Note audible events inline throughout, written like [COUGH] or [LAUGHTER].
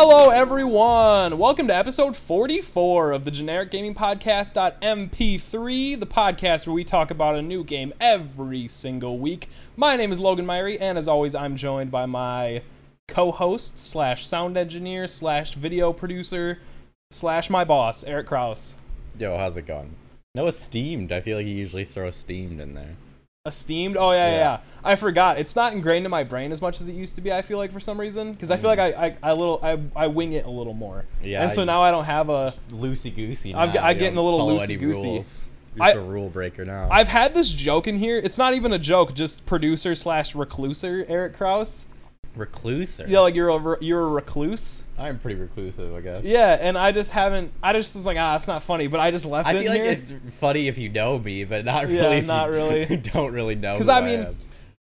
Hello, everyone. Welcome to episode 44 of the Generic Gaming Podcast.mp3, the podcast where we talk about a new game every single week. My name is Logan Myrie, and as always, I'm joined by my co-host slash sound engineer slash video producer slash my boss, Eric Kraus. Yo, how's it going? No, esteemed. I feel like you usually throw esteemed in there. Esteemed? Oh yeah, yeah, Yeah. I forgot. It's not ingrained in my brain as much as it used to be. I feel like for some reason, because I feel like mm. I, I, I little, I, I wing it a little more. Yeah, And so now I don't have a. Loosey goosey. I'm I'm getting a little loosey-goosey. You're I- just a rule breaker now. I've had this joke in here. It's not even a joke. Just producer slash recluser Eric Kraus. recluser. Yeah, like you're a you're a recluse. I'm pretty reclusive, I guess. Yeah, and I just haven't. I just was like, ah, it's not funny. But I just left I it feel like here. it's funny if you know me, but not Yeah, really. if not you really. [LAUGHS] don't really know. Because I mean, am.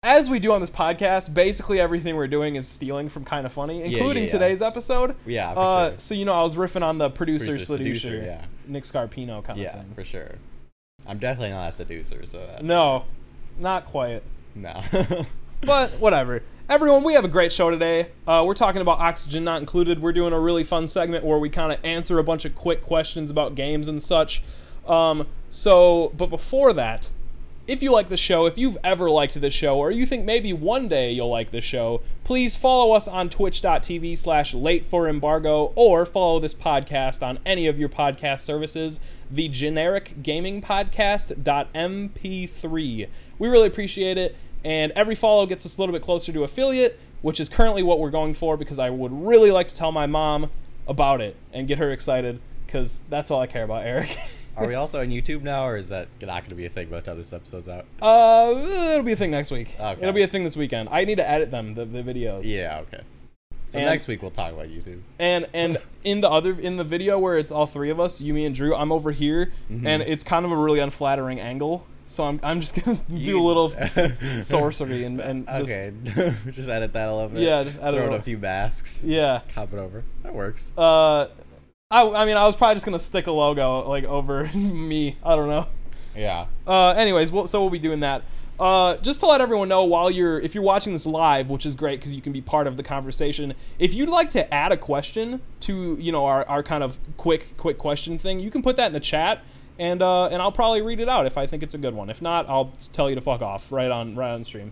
as we do on this podcast, basically everything we're doing is stealing from kind of funny, yeah, including yeah. today's episode. Yeah, for Uh, sure. so you know, I was riffing on the producer, Producer, seducer, seducer, yeah. Nick Scarpino kind yeah, of thing. Yeah, for sure. I'm definitely not a seducer, so No, not quite. no. [LAUGHS] But whatever. Everyone, we have a great show today. Uh, we're talking about Oxygen Not Included. We're doing a really fun segment where we kind of answer a bunch of quick questions about games and such. Um, so, but before that, if you like the show, if you've ever liked the show, or you think maybe one day you'll like the show, please follow us on twitch.tv slash late for embargo or follow this podcast on any of your podcast services, the generic gaming podcast.mp3. We really appreciate it, and every follow gets us a little bit closer to affiliate, which is currently what we're going for because I would really like to tell my mom about it and get her excited because that's all I care about, Eric. [LAUGHS] Are we also on YouTube now, or is that not going to be a thing by the time this episode's out? Uh, it'll be a thing next week. Okay. It'll be a thing this weekend. I need to edit them, the, the videos. Yeah, okay. So And- next week we'll talk about YouTube. And and [LAUGHS] in the other in the video where it's all three of us, you, me, and Drew, I'm over here, Mm-hmm. and it's kind of a really unflattering angle. So I'm, I'm just [LAUGHS] gonna do You- a little [LAUGHS] sorcery and and just okay, [LAUGHS] just edit that a little bit. Yeah, just edit Throw it in a- few masks. yeah. Cop it over. That works. Uh, I I mean I was probably just gonna stick a logo like over me. I don't know. Yeah. Uh, anyways, we'll, so we'll be doing that. Uh, just to let everyone know, while you're if you're watching this live, which is great because you can be part of the conversation. If you'd like to add a question to you know our, our kind of quick quick question thing, you can put that in the chat, and uh, and I'll probably read it out if I think it's a good one. If not, I'll tell you to fuck off right on right on stream.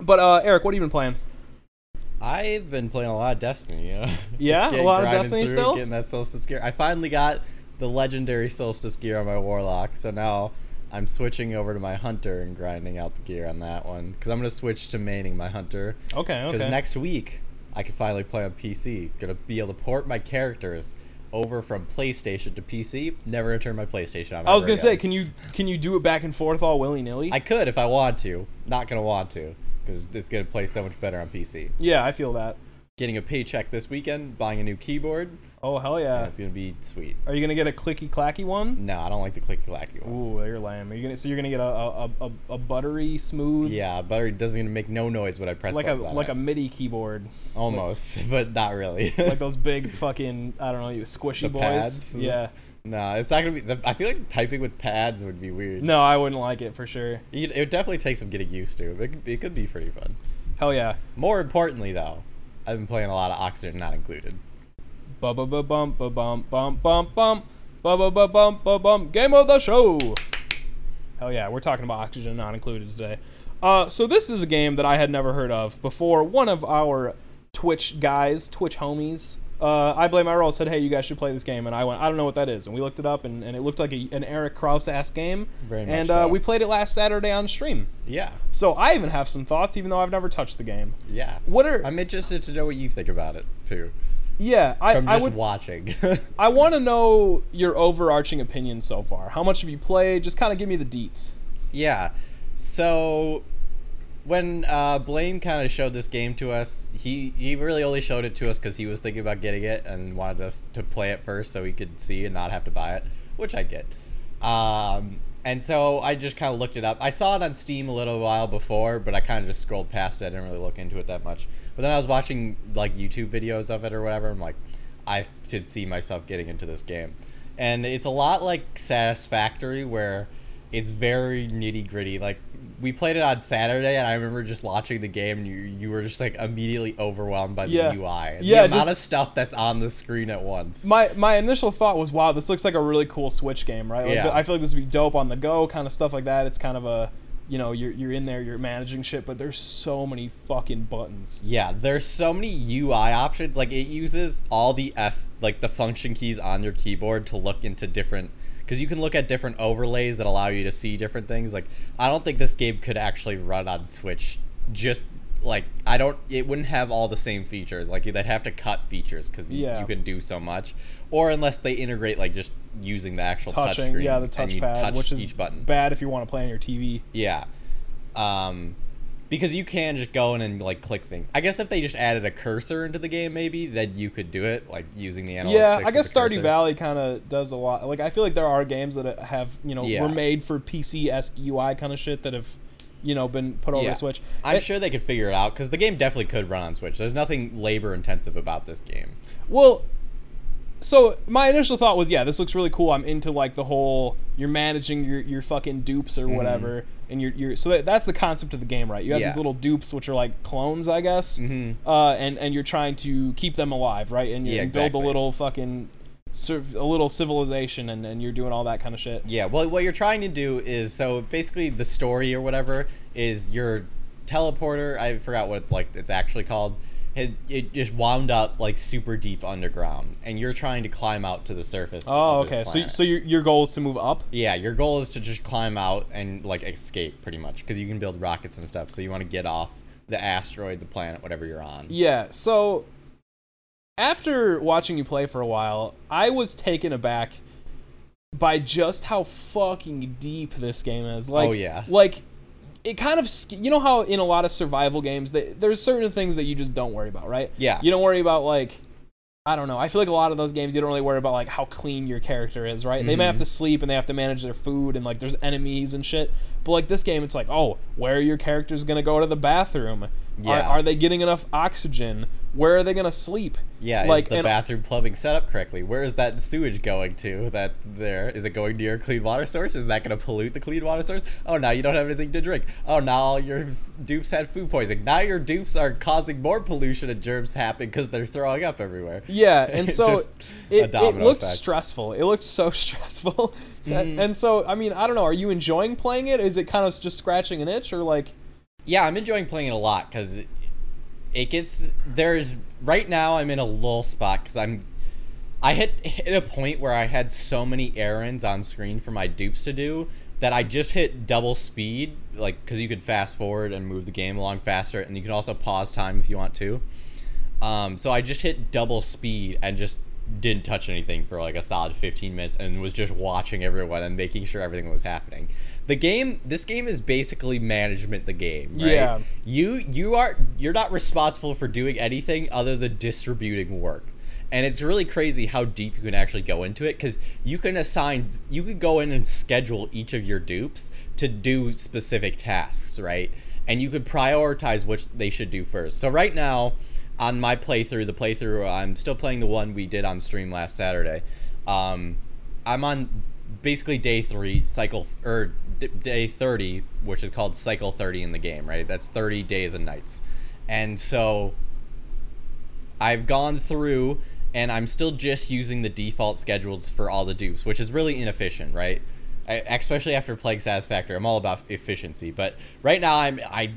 But uh, Eric, what have you been playing? I've been playing a lot of Destiny. You [LAUGHS] know? Yeah? A lot of Destiny through, still? Getting that Solstice gear. I finally got the legendary Solstice gear on my Warlock, so now I'm switching over to my Hunter and grinding out the gear on that one because I'm gonna switch to maining my Hunter. Okay, Okay. Because next week I can finally play on PC. Gonna be able to port my characters over from PlayStation to PC. Never return my PlayStation on. I was gonna say, can you can you do it back and forth all willy nilly? I could if I want to. Not gonna want to because it's gonna play so much better on PC. yeah, I feel that. Getting a paycheck this weekend, buying a new keyboard. Oh hell and yeah! it's gonna be sweet. Are you gonna get a clicky clacky one? No, I don't like the clicky clacky ones. Ooh, you're lame. Are you gonna so you're gonna get a a, a, a buttery smooth Yeah, buttery doesn't even make no noise when I press like a like it. a MIDI keyboard, almost, [LAUGHS] but not really. like [LAUGHS] those big fucking I don't know you squishy The boys. pads? Yeah. no, it's not gonna be. The, I feel like typing with pads would be weird. No, I wouldn't like it for sure. It, it would definitely take some getting used to. But it, could- it could be pretty fun. Hell yeah. More importantly, though, I've been playing a lot of Oxygen Not Included. Ba ba ba bum ba bum bum bum bum ba ba ba bum ba bum game of the show. Hell yeah, we're talking about Oxygen Not Included today. Uh, so this is a game that I had never heard of before. One of our Twitch guys, Twitch homies, uh, I blame Earl said, "Hey, you guys should play this game," and I went, "I don't know what that is," and we looked it up, and, and it looked like a, an Eric Kraus ass game, Very much and uh, so. we played it last Saturday on stream. Yeah, So I even have some thoughts, even though I've never touched the game. yeah. What are I'm interested to know what you think about it too. Yeah? I From I would watching. [LAUGHS] I want to know your overarching opinion so far. How much have you played? Just kind of give me the deets. Yeah. So when uh, Blame kind of showed this game to us, he he really only showed it to us because he was thinking about getting it and wanted us to play it first so he could see and not have to buy it, which I get. Um, and so I just kind of looked it up. I saw it on Steam a little while before, but I kind of just scrolled past it. I didn't really look into it that much. But then I was watching like YouTube videos of it or whatever. I'm like, I could see myself getting into this game, and it's a lot like Satisfactory, where it's very nitty gritty. Like we played it on Saturday, and I remember just watching the game, and you you were just like immediately overwhelmed by the Yeah. UI, and Yeah, the amount of stuff that's on the screen at once. my my initial thought was, wow, this looks like a really cool Switch game, right? Like, Yeah. I feel like this would be dope on the go, kind of stuff like that. It's kind of a, you know, you're you're in there, you're managing shit, but there's so many fucking buttons. Yeah, there's so many UI options. Like it uses all the F, like the function keys on your keyboard to look into different. Because you can look at different overlays that allow you to see different things. Like I don't think this game could actually run on Switch. Just like I don't, it wouldn't have all the same features. Like they'd have to cut features because Yeah. you can do so much. Or unless they integrate like just using the actual touch Touching, screen yeah, the touchpad, touch which is each button. bad if you want to play on your TV. Yeah. Um because you can just go in and like click things. I guess if they just added a cursor into the game maybe, then you could do it like using the analog Yeah, I guess Stardew cursor. Valley kind of does a lot. Like I feel like there are games that have you know Yeah. were made for PC esque UI kind of shit that have you know been put over Yeah. to Switch. I'm It- sure they could figure it out cuz the game definitely could run on Switch. There's nothing labor intensive about this game. Well, so my initial thought was, yeah, this looks really cool. I'm into like the whole you're managing your, your fucking dupes or whatever, and you're you're so that, that's the concept of the game, right? You have Mm-hmm. Yeah. these little dupes which are like clones, I guess, Mhm. uh, and and you're trying to keep them alive, right? And you Yeah, and build exactly. a little fucking a little civilization, and and you're doing all that kind of shit. Yeah, well, what you're trying to do is so basically the story or whatever is your teleporter. I forgot what like it's actually called. It, it just wound up like super deep underground, and you're trying to climb out to the surface. Oh, okay. So so your your goal is to move up. yeah, your goal is to just climb out and like escape pretty much because you can build rockets and stuff. So you want to get off the asteroid, the planet, whatever you're on. Yeah, so after watching you play for a while, I was taken aback by just how fucking deep this game is. Like, Oh, yeah. like it kind of you know how in a lot of survival games they, there's certain things that you just don't worry about, right? Yeah. You don't worry about like I don't know. I feel like a lot of those games you don't really worry about like how clean your character is, right? They may Mm-hmm. have to sleep and they have to manage their food and like there's enemies and shit. But like this game, it's like, oh, where are your characters gonna go to the bathroom? Yeah. Are, are they getting enough oxygen? Where are they gonna sleep? Yeah, like is the and- bathroom plumbing set up correctly? Where is that sewage going to? That there is it going to your clean water source? Is that going to pollute the clean water source? Oh, now you don't have anything to drink. Oh, now all your dupes had food poisoning. Now your dupes are causing more pollution and germs to happen because they're throwing up everywhere. Yeah, [LAUGHS] and so it, it domino looked effect. stressful. It looked so [LAUGHS] stressful. Mm-hmm. and so, I mean, I don't know. Are you enjoying playing it? Is it kind of just scratching an itch, or like? Yeah, I'm enjoying playing it a lot because it, gets there's right now I'm in a lull spot because I'm I hit hit a point where I had so many errands on screen for my dupes to do that I just hit double speed like because you could fast forward and move the game along faster and you can also pause time if you want to. Um, so I just hit double speed and just didn't touch anything for like a solid 15 minutes and was just watching everyone and making sure everything was happening. The game this game is basically management the game, right? Yeah. You you are you're not responsible for doing anything other than distributing work. And it's really crazy how deep you can actually go into it cuz you can assign you could go in and schedule each of your dupes to do specific tasks, right? And you could prioritize which they should do first. So right now on my playthrough, the playthrough I'm still playing the one we did on stream last Saturday. Um, I'm on basically day three, cycle or d- day thirty, which is called cycle thirty in the game. Right, that's thirty days and nights, and so I've gone through and I'm still just using the default schedules for all the dupes, which is really inefficient, right? I, especially after Plague Satisfactory, I'm all about efficiency. But right now, I'm I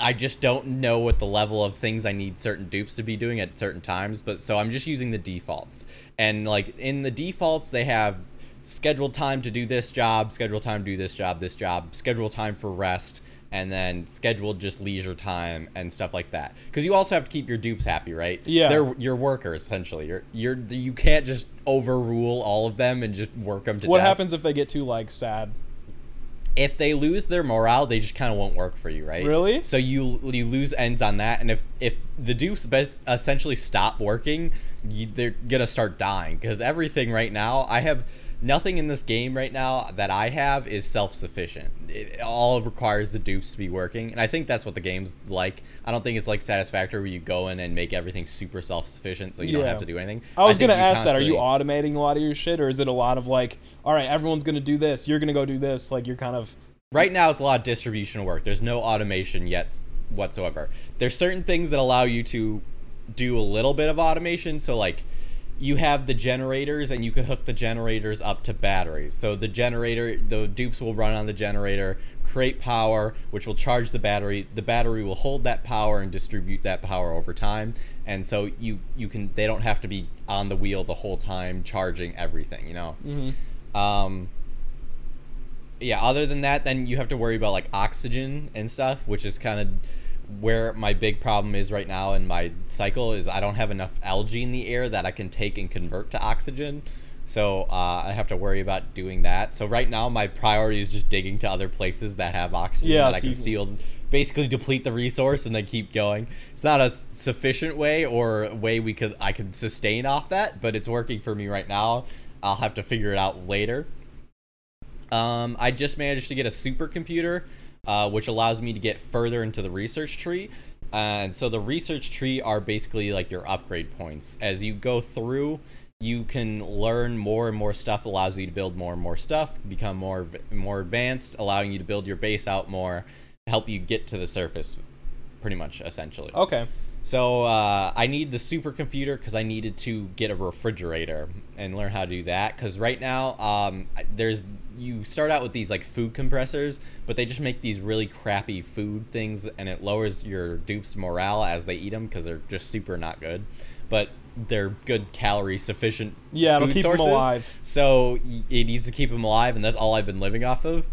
I just don't know what the level of things I need certain dupes to be doing at certain times. But so I'm just using the defaults, and like in the defaults, they have scheduled time to do this job, schedule time to do this job, this job, schedule time for rest, and then schedule just leisure time and stuff like that. Because you also have to keep your dupes happy, right? Yeah. they're your workers essentially. You're you're you can't just overrule all of them and just work them to death. What death. happens if they get too like sad? if they lose their morale, they just kind of won't work for you, right? Really? So you you lose ends on that, and if if the dupes essentially stop working, you, they're gonna start dying because everything right now, I have nothing in this game right now that I have is self sufficient. It all requires the dupes to be working, and I think that's what the game's like. I don't think it's like Satisfactory where you go in and make everything super self sufficient, so you don't have to do anything. I was think gonna ask that. Are you automating a lot of your shit, or is it a lot of like, all right, everyone's gonna do this, you're gonna go do this, like you're kind of right now it's a lot of distribution work. There's no automation yet whatsoever. There's certain things that allow you to do a little bit of automation. So like you have the generators and you can hook the generators up to batteries. So the generator, the dupes will run on the generator, create power, which will charge the battery. The battery will hold that power and distribute that power over time. And so you you can they don't have to be on the wheel the whole time charging everything. You know. Um, yeah, other than that, then you have to worry about like oxygen and stuff, which is kind of where my big problem is right now in my cycle is I don't have enough algae in the air that I can take and convert to oxygen. So uh, I have to worry about doing that. So right now my priority is just digging to other places that have oxygen Yeah, that I so can you can- seal, basically deplete the resource and then keep going. It's not a sufficient way or a way we could I could sustain off that, but it's working for me right now. I'll have to figure it out later. Um, I just managed to get a supercomputer, uh, which allows me to get further into the research tree. And so the research tree are basically like your upgrade points. As you go through, you can learn more and more stuff. Allows you to build more and more stuff, become more more advanced, allowing you to build your base out more, help you get to the surface, pretty much essentially. Okay. So uh, I need the supercomputer because I needed to get a refrigerator and learn how to do that. Because right now, um, there's you start out with these like food compressors, but they just make these really crappy food things, and it lowers your dupes' morale as they eat them because they're just super not good. But they're good calorie sufficient Yeah, it'll food keep sources. alive. So it needs to keep them alive, and that's all I've been living off of.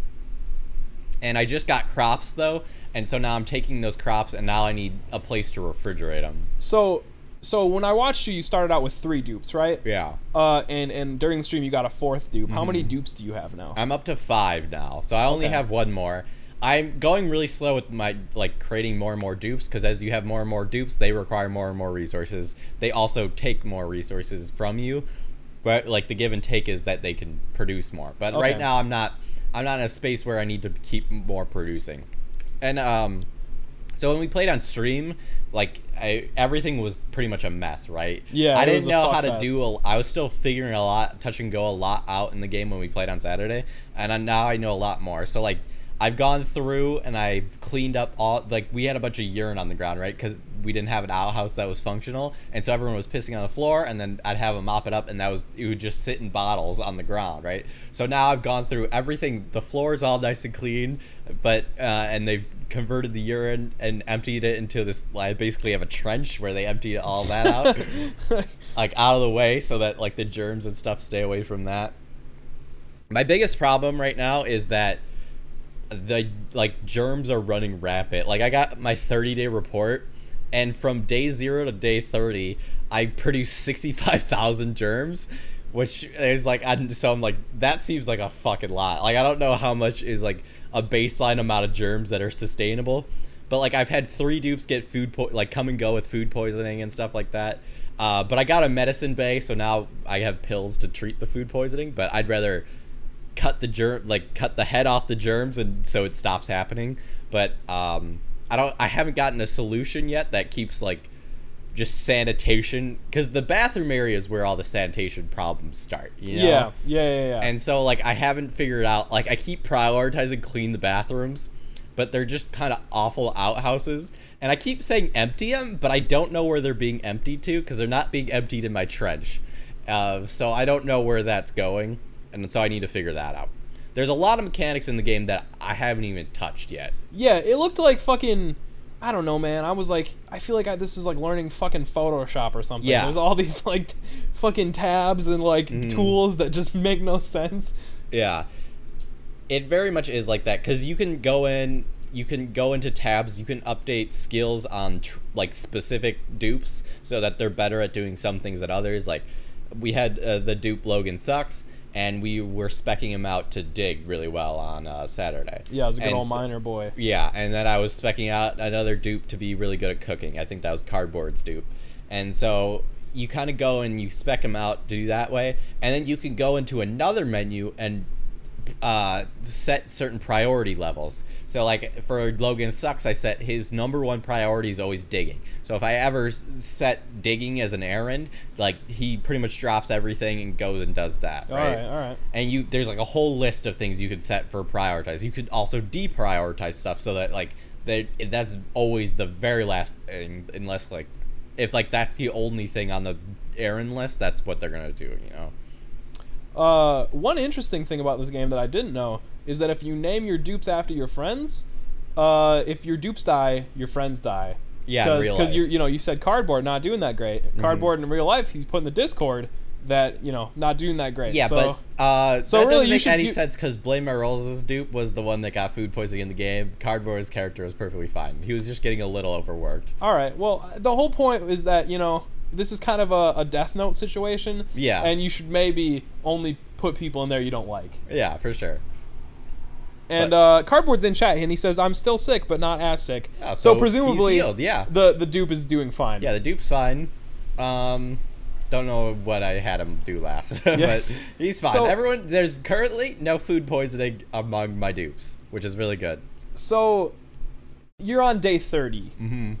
And I just got crops though, and so now I'm taking those crops, and now I need a place to refrigerate them. So, so when I watched you, you started out with three dupes, right? Yeah. Uh, and and during the stream you got a fourth dupe. How many dupes do you have now? I'm up to five now, so I only Okay. have one more. I'm going really slow with my like creating more and more dupes because as you have more and more dupes, they require more and more resources. They also take more resources from you, but like the give and take is that they can produce more. But right now, I'm not. I'm not in a space where I need to keep more producing, and um, so when we played on stream, like I, everything was pretty much a mess, right? Yeah, I didn't know how to fest. do. A, I was still figuring a lot, touch and go a lot out in the game when we played on Saturday, and I, now I know a lot more. So like, I've gone through and I've cleaned up all. Like we had a bunch of urine on the ground, right? Because we didn't have an outhouse that was functional, and so everyone was pissing on the floor, and then I'd have them mop it up, and that was it would just sit in bottles on the ground, right? So now I've gone through everything. The floor is all nice and clean, but uh, and they've converted the urine and emptied it into this. I basically have a trench where they empty all that out, [LAUGHS] like out of the way, so that like the germs and stuff stay away from that. My biggest problem right now is that the like germs are running rampant. Like I got my 30 day report, and from day zero to day 30, I produced 65,000 germs, which is like I'm so I'm like that seems like a fucking lot. Like I don't know how much is like a baseline amount of germs that are sustainable, but like I've had three dupes get food po- like come and go with food poisoning and stuff like that. Uh, but I got a medicine bay, so now I have pills to treat the food poisoning. But I'd rather cut the germ like cut the head off the germs and so it stops happening but um i don't i haven't gotten a solution yet that keeps like just sanitation because the bathroom area is where all the sanitation problems start you know? Yeah, yeah, yeah, yeah. and so like i haven't figured out like i keep prioritizing clean the bathrooms but they're just kind of awful outhouses and i keep saying empty them but i don't know where they're being emptied to because they're not being emptied in my trench uh, so i don't know where that's going and so i need to figure that out there's a lot of mechanics in the game that i haven't even touched yet yeah, it looked like fucking. I don't know, man. I was like, I feel like I, this is like learning fucking Photoshop or something. Yeah. There's all [LAUGHS] these like t- fucking tabs and like Mm-hmm. tools that just [LAUGHS] make no sense. Yeah. It very much is like that cuz you can go in you can go into tabs, you can update skills on tr- like specific dupes so that they're better at doing some things than others like we had uh, the dupe Logan sucks and we were specking him out to dig really well on uh, Saturday. Yeah, it was a good And old so- miner boy. yeah, and then I was specking out another dupe to be really good at cooking. I think that was Cardboard's dupe. And so you kind of go and you spec them out to do that way, and then you can go into another menu and uh, set certain priority levels. So like for Logan sucks, I set his number one priority is always digging. So if I ever set digging as an errand, like he pretty much drops everything and goes and does that. All right. right, all right. And you there's like a whole list of things you could set for prioritize. You could also deprioritize stuff so that like that that's always the very last thing unless like if like that's the only thing on the errand list, that's what they're gonna do. You know. Uh, one interesting thing about this game that I didn't know is that if you name your dupes after your friends, uh, if your dupes die, your friends die. Yeah, because. Mm-hmm. you you know you said cardboard not doing that great. Cardboard in real life, he's put in the Discord that you know not doing that great. Yeah, so, but uh, so that really doesn't you make should any u- sense because Blame My Rolls' dupe was the one that got food poisoning in the game. Cardboard's character was perfectly fine. He was just getting a little overworked. all right. Well, the whole point is that you know this is kind of a, a Death Note situation. Yeah. and you should maybe only put people in there you don't like. Yeah, for sure. And uh, cardboard's in chat, and he says, "I'm still sick, but not as sick." Oh, so, so presumably, healed, yeah. the the dupe is doing fine. Yeah, the dupe's fine. Um, don't know what I had him do last, [LAUGHS] but he's fine. So- Everyone, there's currently no food poisoning among my dupes, which is really good. So you're on day 30, Mm-hmm.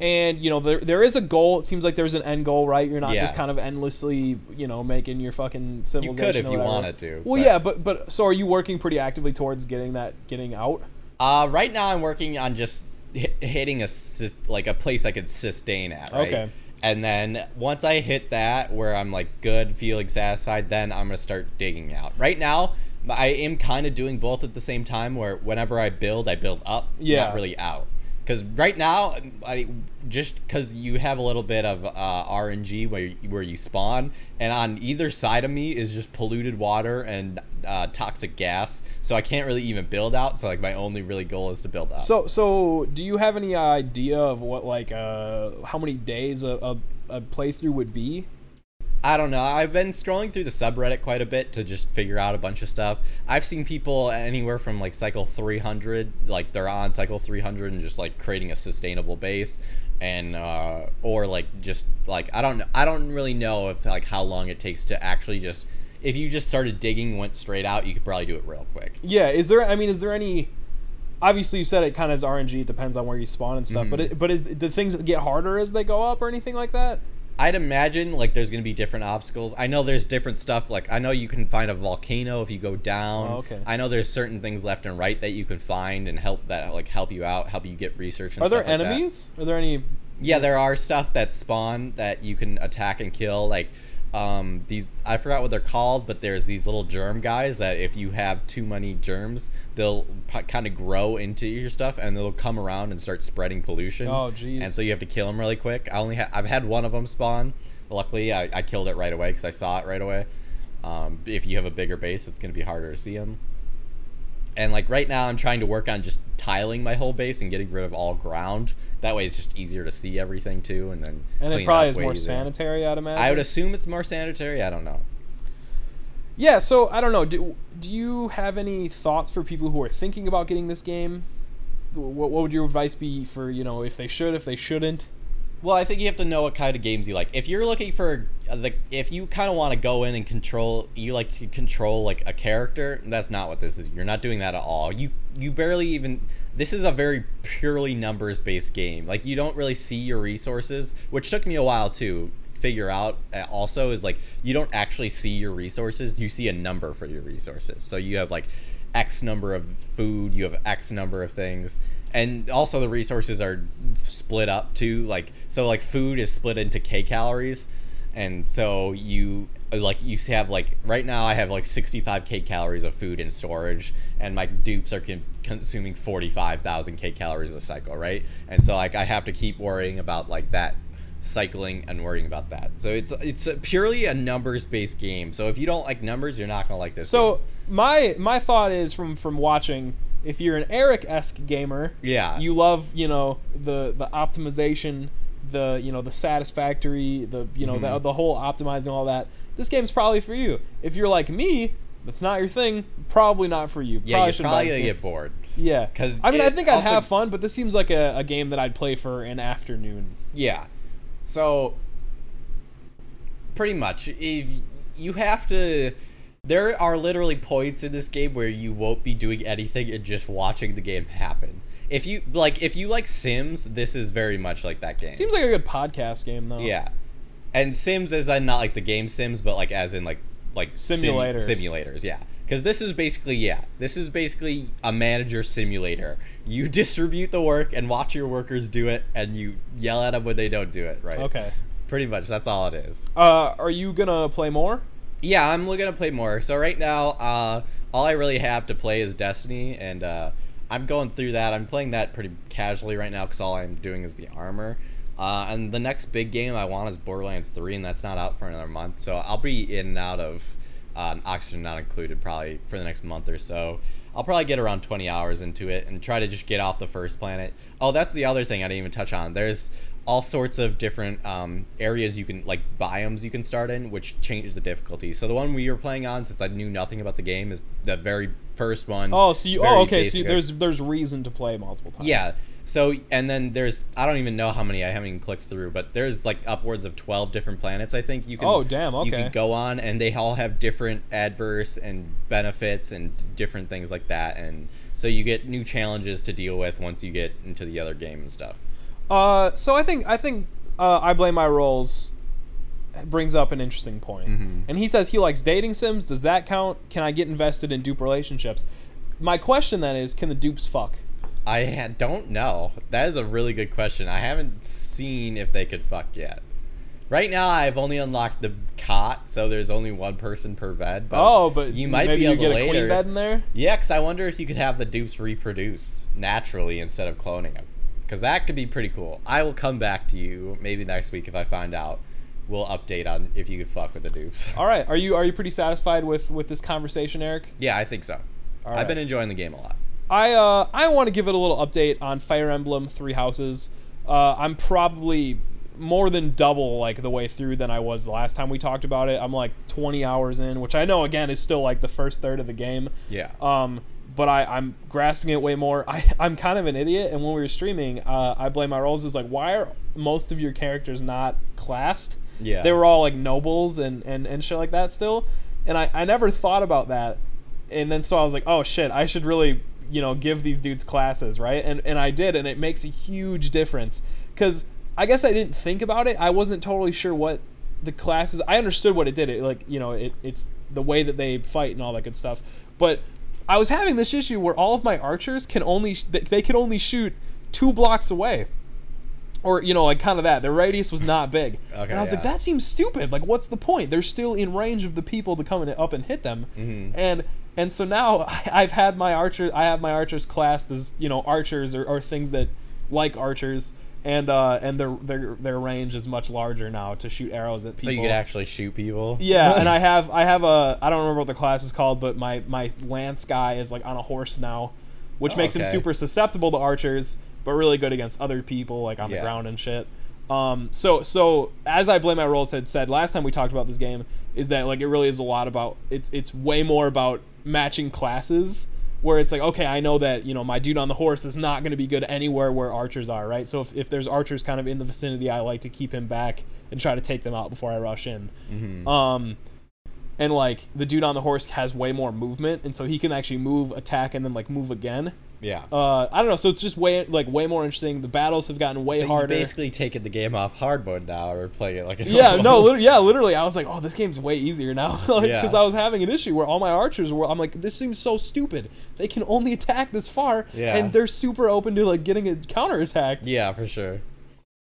And you know there there is a goal. It seems like there's an end goal, right? You're not Yeah. just kind of endlessly, you know, making your fucking civilization. You could if you wanted to. Well, but- yeah, but but so are you working pretty actively towards getting that getting out? Uh, right now I'm working on just hit, hitting a like a place I could sustain at. Right? Okay. And then once I hit that where I'm like good, feeling satisfied, then I'm gonna start digging out. Right now, I am kind of doing both at the same time. Where whenever I build, I build up, Yeah. not really out. Because right now, I just because you have a little bit of uh, RNG where you, where you spawn, and on either side of me is just polluted water and uh, toxic gas, so I can't really even build out. So like my only really goal is to build up. So so do you have any idea of what like uh how many days a, a, a playthrough would be? I don't know. I've been scrolling through the subreddit quite a bit to just figure out a bunch of stuff. I've seen people anywhere from like cycle 300, like they're on cycle 300 and just like creating a sustainable base and uh or like just like I don't know. I don't really know if like how long it takes to actually just if you just started digging went straight out, you could probably do it real quick. Yeah, is there? I mean, is there any? Obviously, you said it kind of is RNG. It depends on where you spawn and stuff. Mm-hmm. But it, but is do things get harder as they go up or anything like that? I'd imagine like there's gonna be different obstacles. I know there's different stuff. Like I know you can find a volcano if you go down. Oh, okay. I know there's certain things left and right that you can find and help that like help you out, help you get research. And Are there stuff like that. enemies? Are there any? Yeah, there are stuff that spawn that you can attack and kill. Like um, these, I forgot what they're called, but there's these little germ guys that if you have too many germs, they'll p- kind of grow into your stuff and they'll come around and start spreading pollution. Oh, jeez. And so you have to kill them really quick. I only ha- I've had one of them spawn. Luckily, I, I killed it right away because I saw it right away. Um, if you have a bigger base, it's going to be harder to see them. And like right now, I'm trying to work on just tiling my whole base and getting rid of all ground. That way, it's just easier to see everything too, and then And clean it probably up is more easier. sanitary. I'd imagine. I would assume it's more sanitary. I don't know. Yeah. So I don't know. Do Do you have any thoughts for people who are thinking about getting this game? What What would your advice be for you know if they should, if they shouldn't? Well, I think you have to know what kind of games you like. If you're looking for uh, the, if you kind of want to go in and control, you like to control like a character. That's not what this is. You're not doing that at all. You you barely even. This is a very purely numbers based game. Like you don't really see your resources, which took me a while to figure out. uh, Also, is like you don't actually see your resources. You see a number for your resources. So you have like X number of food. You have X number of things and also the resources are split up too like so like food is split into k calories. And so you like you have like right now i have like 65 k calories of food in storage and my dupes are con- consuming 45000 k calories a cycle right? And so like i have to keep worrying about like that cycling and worrying about that. So it's it's a purely a numbers based game. So if you don't like numbers you're not gonna like this So game. my my thought is from from watching, if you're an Eric esque gamer, Yeah. you love you know the the optimization, the you know the satisfactory, the you know the Mhm. the whole optimizing all that. This game's probably for you. If you're like me, that's not your thing. Probably not for you. yeah probably you're probably gonna get bored Yeah, because I mean, I think I'd also- have fun, but this seems like a, a game that I'd play for an afternoon. Yeah. So pretty much if you have to There are literally points in this game where you won't be doing anything and just watching the game happen. If you like, if you like Sims, this is very much like that game. Seems like a good podcast game though. yeah, and Sims is uh, not like the game Sims, but like as in like like sim- Simulators. simulators, yeah. Because this is basically yeah, this is basically a manager simulator. You [LAUGHS] distribute the work and watch your workers do it, and you yell at them when they don't do it. Right. Okay. Pretty much, that's all it is. Uh, are you gonna play more? Yeah, I'm looking to play more. So right now, uh, all I really have to play is Destiny, and uh, I'm going through that. I'm playing that pretty casually right now because all I'm doing is the armor. Uh, and the next big game I want is Borderlands 3, and that's not out for another month. So I'll be in and out of uh, Oxygen Not Included probably for the next month or so. I'll probably get around 20 hours into it and try to just get off the first planet. Oh, that's the other thing I didn't even touch on. There's all sorts of different um, areas you can, like biomes you can start in, which changes the difficulty. So the one we were playing on, since I knew nothing about the game, is the very first one. Oh, so you. Oh, okay. So there's there's reason to play multiple times. Yeah. So and then there's I don't even know how many I haven't even clicked through, but there's like upwards of twelve different planets I think you can. Oh, damn, Okay. You can go on, and they all have different adverse and benefits and different things like that, and so you get new challenges to deal with once you get into the other game and stuff. Uh, so I think I think uh, I blame my roles brings up an interesting point. Mhm. And he says he likes dating sims. Does that count? Can I get invested in dupe relationships? My question then is, can the dupes fuck? I don't know. That is a really good question. I haven't seen if they could fuck yet. Right now, I've only unlocked the cot, so there's only one person per bed. But oh, but you might be able to later. bed in there. Yeah, because I wonder if you could have the dupes reproduce naturally instead of cloning them. Because that could be pretty cool. I will come back to you maybe next week if I find out. We'll update on if you could fuck with the dupes. All right, are you are you pretty satisfied with with this conversation, Eric? Yeah, I think so. All I've right. been enjoying the game a lot. I uh I want to give it a little update on Fire Emblem Three Houses. Uh, I'm probably more than double like the way through than I was the last time we talked about it. I'm like 20 hours in, which I know again is still like the first third of the game. Yeah. Um, but I, I'm grasping it way more. I, [LAUGHS] I'm kind of an idiot, and when we were streaming, uh, I blame my roles. Is like, why are most of your characters not classed? Yeah. They were all like nobles and, and, and shit like that still. And I, I never thought about that. And then so I was like, oh shit, I should really, you know, give these dudes classes, right? And, and I did, and it makes a huge difference. Because I guess I didn't think about it. I wasn't totally sure what the classes. I understood what it did. It like you know, it, it's the way that they fight and all that good stuff. But I was having this issue where all of my archers can only they they could only shoot two blocks away, or you know, like kind of that. Their radius was not big. Okay, and I was like, that seems stupid. Like, what's the point? They're still in range of the people to come in, up and hit them. Mhm. And and so now [LAUGHS] I've had my archers. I have my archers classed as you know archers or, or things that like archers. And uh, and their their their range is much larger now to shoot arrows at people. So you could actually shoot people. Yeah, and I [LAUGHS] have I have a I don't remember what the class is called, but my my lance guy is like on a horse now, which Oh, makes him super susceptible to archers, but really good against other people like on the ground and shit. Um, so so as I blame my roles had said last time we talked about this game is that like it really is a lot about it's it's way more about matching classes where it's like okay I know that you know my dude on the horse is not going to be good anywhere where archers are right so if, if there's archers kind of in the vicinity I like to keep him back and try to take them out before I rush in Mhm. um, and like the dude on the horse has way more movement, and so he can actually move, attack, and then like move again. Yeah. Uh, I don't know. So it's just way like way more interesting. The battles have gotten way so harder. you basically taking the game off hard mode now, or playing it like a yeah, normal- no, [LAUGHS] literally, yeah, literally. I was like, oh, this game's way easier now, [LAUGHS] like Yeah. because I was having an issue where all my archers were. I'm like, this seems so stupid. They can only attack this far, Yeah. and they're super open to like getting a counter attack. Yeah, for sure.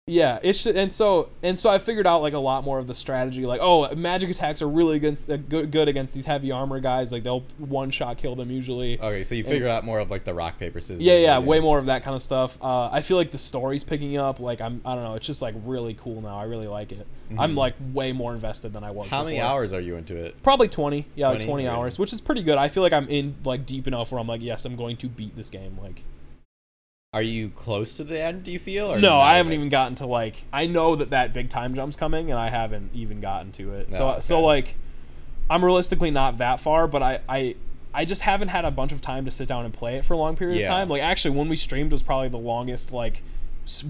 Yeah, it's and so and so I figured out like a lot more of the strategy. Like, oh, magic attacks are really against uh, good, good against these heavy armor guys. Like they'll one shot kill them usually. Okay, so you And- figure out more of like the rock paper scissors. yeah, yeah, way more of that kind of stuff. Uh, I feel like the story's picking up. Like I'm, I don't know. It's just like really cool now. I really like it. I'm like way more invested than I was. Mm-hmm. How many hours are you into it? Probably twenty. Yeah, like 20? twenty hours, which is pretty good. I feel like I'm in like deep enough where I'm like, yes, I'm going to beat this game. Like, Are you close to the end? Do you feel? Or no, I haven't even gotten to like. I know that that big time jump's coming, and I haven't even gotten to it. So Oh, so like, I'm realistically not that far, but I I. I just haven't had a bunch of time to sit down and play it for a long period Yeah. of time. Like actually, when we streamed was probably the longest like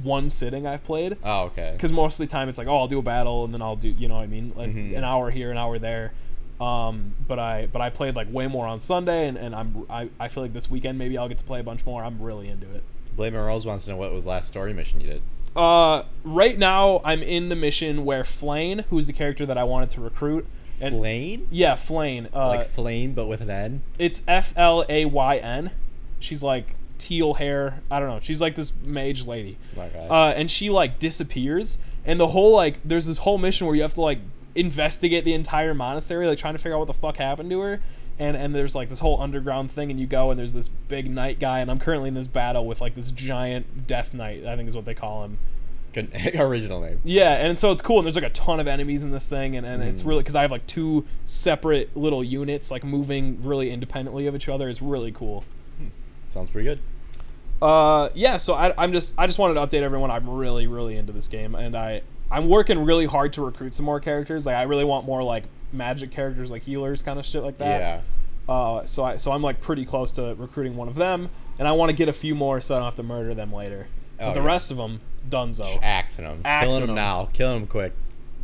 one sitting I've played. Oh, okay. Because most of the time it's like, oh, I'll do a battle and then I'll do, you know what I mean, like Mhm. an hour here, an hour there. Um, but I but I played like way more on Sunday, and, and I'm I, I feel like this weekend maybe I'll get to play a bunch more. I'm really into it. Blame Rose wants to know what was the last story mission you did. Uh, right now I'm in the mission where Flayn, who's the character that I wanted to recruit, and Flayn? yeah, Flayn. Uh, Like Flane, but with an N? it's F L A Y N. She's like teal hair. I don't know. She's like this mage lady. Uh, and she like disappears, and the whole like there's this whole mission where you have to like investigate the entire monastery, like trying to figure out what the fuck happened to her. And and there's like this whole underground thing, and you go and there's this big knight guy, and I'm currently in this battle with like this giant death knight. I think is what they call him. Good [LAUGHS] original name. Yeah, and so it's cool, and there's like a ton of enemies in this thing, and, and it's really because I have like two separate little units like moving really independently of each other. It's really cool. Sounds pretty good. Uh, yeah. So I, I'm just I just wanted to update everyone. I'm really really into this game, and I I'm working really hard to recruit some more characters. Like I really want more like magic characters, like healers, kind of shit like that. Yeah. Uh, so I so I'm like pretty close to recruiting one of them, and I want to get a few more so I don't have to murder them later. Oh, but the yeah. rest of them, Dunzo. Axing them, Axing Killing them. now. Killing them quick.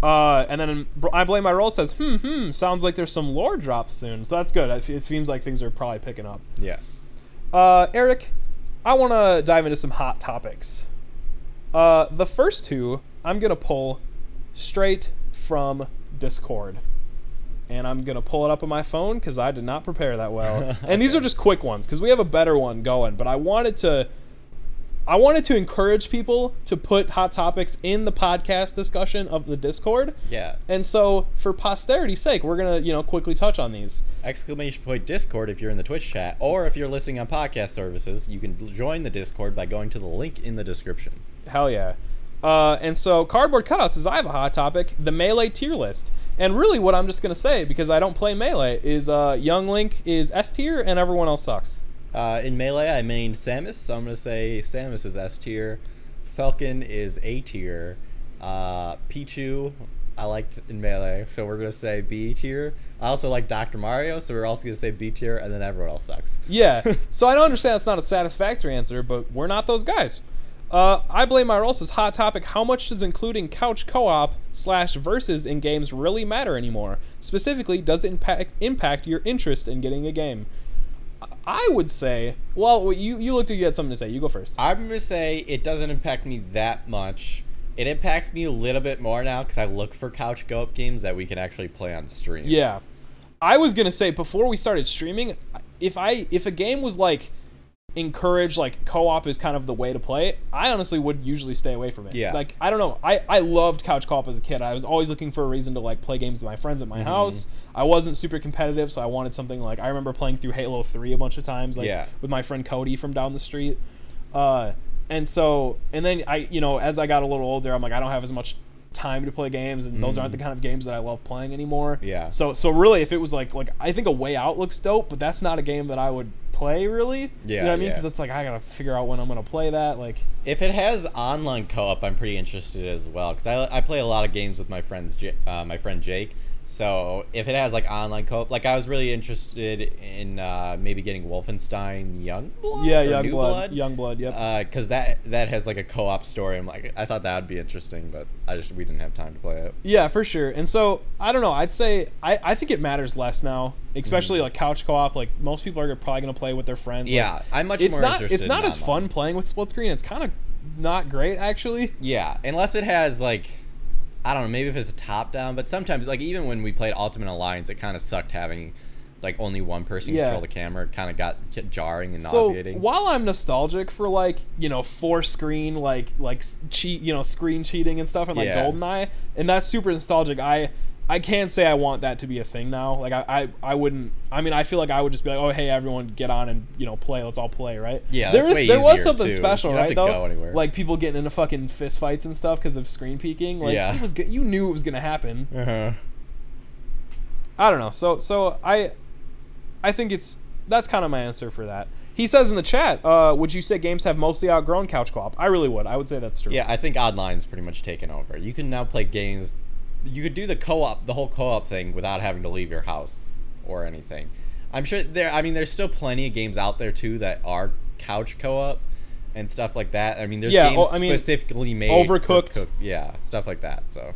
Uh, and then I blame my role says, hmm, hmm, sounds like there's some lore drops soon. So that's good. It it seems like things are probably picking up. Yeah. Uh, Eric, I want to dive into some hot topics. Uh, the first two I'm gonna pull straight from Discord, and I'm gonna pull it up on my phone because I did not prepare that well. [LAUGHS] And these are just quick ones because we have a better one going. But I wanted to, I wanted to encourage people to put hot topics in the podcast discussion of the Discord. Yeah. And so, for posterity's sake, we're gonna, you know, quickly touch on these. Exclamation point Discord if you're in the Twitch chat, or if you're listening on podcast services, you can join the Discord by going to the link in the description. Hell yeah. Uh, and so Cardboard cutouts says, I have a hot topic, the Melee tier list. And really what I'm just going to say, because I don't play Melee, is uh, Young Link is S tier and everyone else sucks. Uh, in Melee, I main Samus, so I'm going to say Samus is S tier. Falcon is A tier. Uh, Pichu, I liked in Melee, so we're going to say B tier. I also like Dr. Mario, so we're also going to say B tier, and then everyone else sucks. Yeah. [LAUGHS] so I don't understand it's not a satisfactory answer, but we're not those guys. Uh, I blame my role says hot topic. How much does including couch co-op slash versus in games really matter anymore? Specifically, does it impact impact your interest in getting a game? I would say. Well, you you looked like you had something to say. You go first. I'm to say it doesn't impact me that much. It impacts me a little bit more now because I look for couch co-op games that we can actually play on stream. Yeah. I was gonna say before we started streaming, if I if a game was like encouraged like co-op is kind of the way to play, it I honestly would usually stay away from it. Yeah. Like I don't know. I, I loved couch co-op as a kid. I was always looking for a reason to like play games with my friends at my Mm-hmm. house. I wasn't super competitive, so I wanted something like I remember playing through Halo 3 a bunch of times like Yeah. with my friend Cody from down the street. Uh and so and then I you know, as I got a little older, I'm like I don't have as much time to play games and those aren't the kind of games that I love playing anymore. Yeah. So so really if it was like like I think a way out looks dope, but that's not a game that I would play really. Yeah. You Yeah, know what I mean? yeah. Because it's like I gotta figure out when I'm gonna play that. Like If it has online co-op, I'm pretty interested as well because I, I play a lot of games with my friends, uh, my friend Jake. So if it has like online co-op, like I was really interested in uh, maybe getting Wolfenstein Youngblood. yeah, or young blood, young blood. Yep. Because that that has like a co-op story. I'm like, I thought that would be interesting, but I just we didn't have time to play it. Yeah, for sure. And so I don't know. I'd say I, I think it matters less now, especially like couch co-op. Like most people are probably gonna play with their friends. Like, Yeah, I'm much it's more not interested. it's not as online. fun playing with split screen. It's kind of not great actually. Yeah, unless it has like, I don't know, maybe if it's a top down. But sometimes, like even when we played Ultimate Alliance, it kind of sucked having like only one person Yeah. control the camera. It kind of got jarring and So nauseating. while I'm nostalgic for like you know four screen like like cheat you know screen cheating and stuff and like Yeah. GoldenEye and that's super nostalgic. I I can't say I want that to be a thing now. Like I, I I wouldn't. I mean I feel like I would just be like oh hey everyone get on and you know play let's all play right. Yeah, there is there was something too. special right though. Like people getting into fucking fist fights and stuff because of screen peeking. Like Yeah. it was. You knew it was gonna happen. uh-huh. I don't know. So so I I think it's that's kind of my answer for that. He says in the chat, uh, would you say games have mostly outgrown couch co-op? I really would. I would say that's true. Yeah, I think online's pretty much taken over. You can now play games. You could do the co-op, the whole co-op thing, without having to leave your house or anything. I'm sure there. I mean, there's still plenty of games out there too that are couch co-op and stuff like that. I mean, there's Yeah, games oh, I mean, specifically made Overcooked. Cook, yeah, stuff like that. So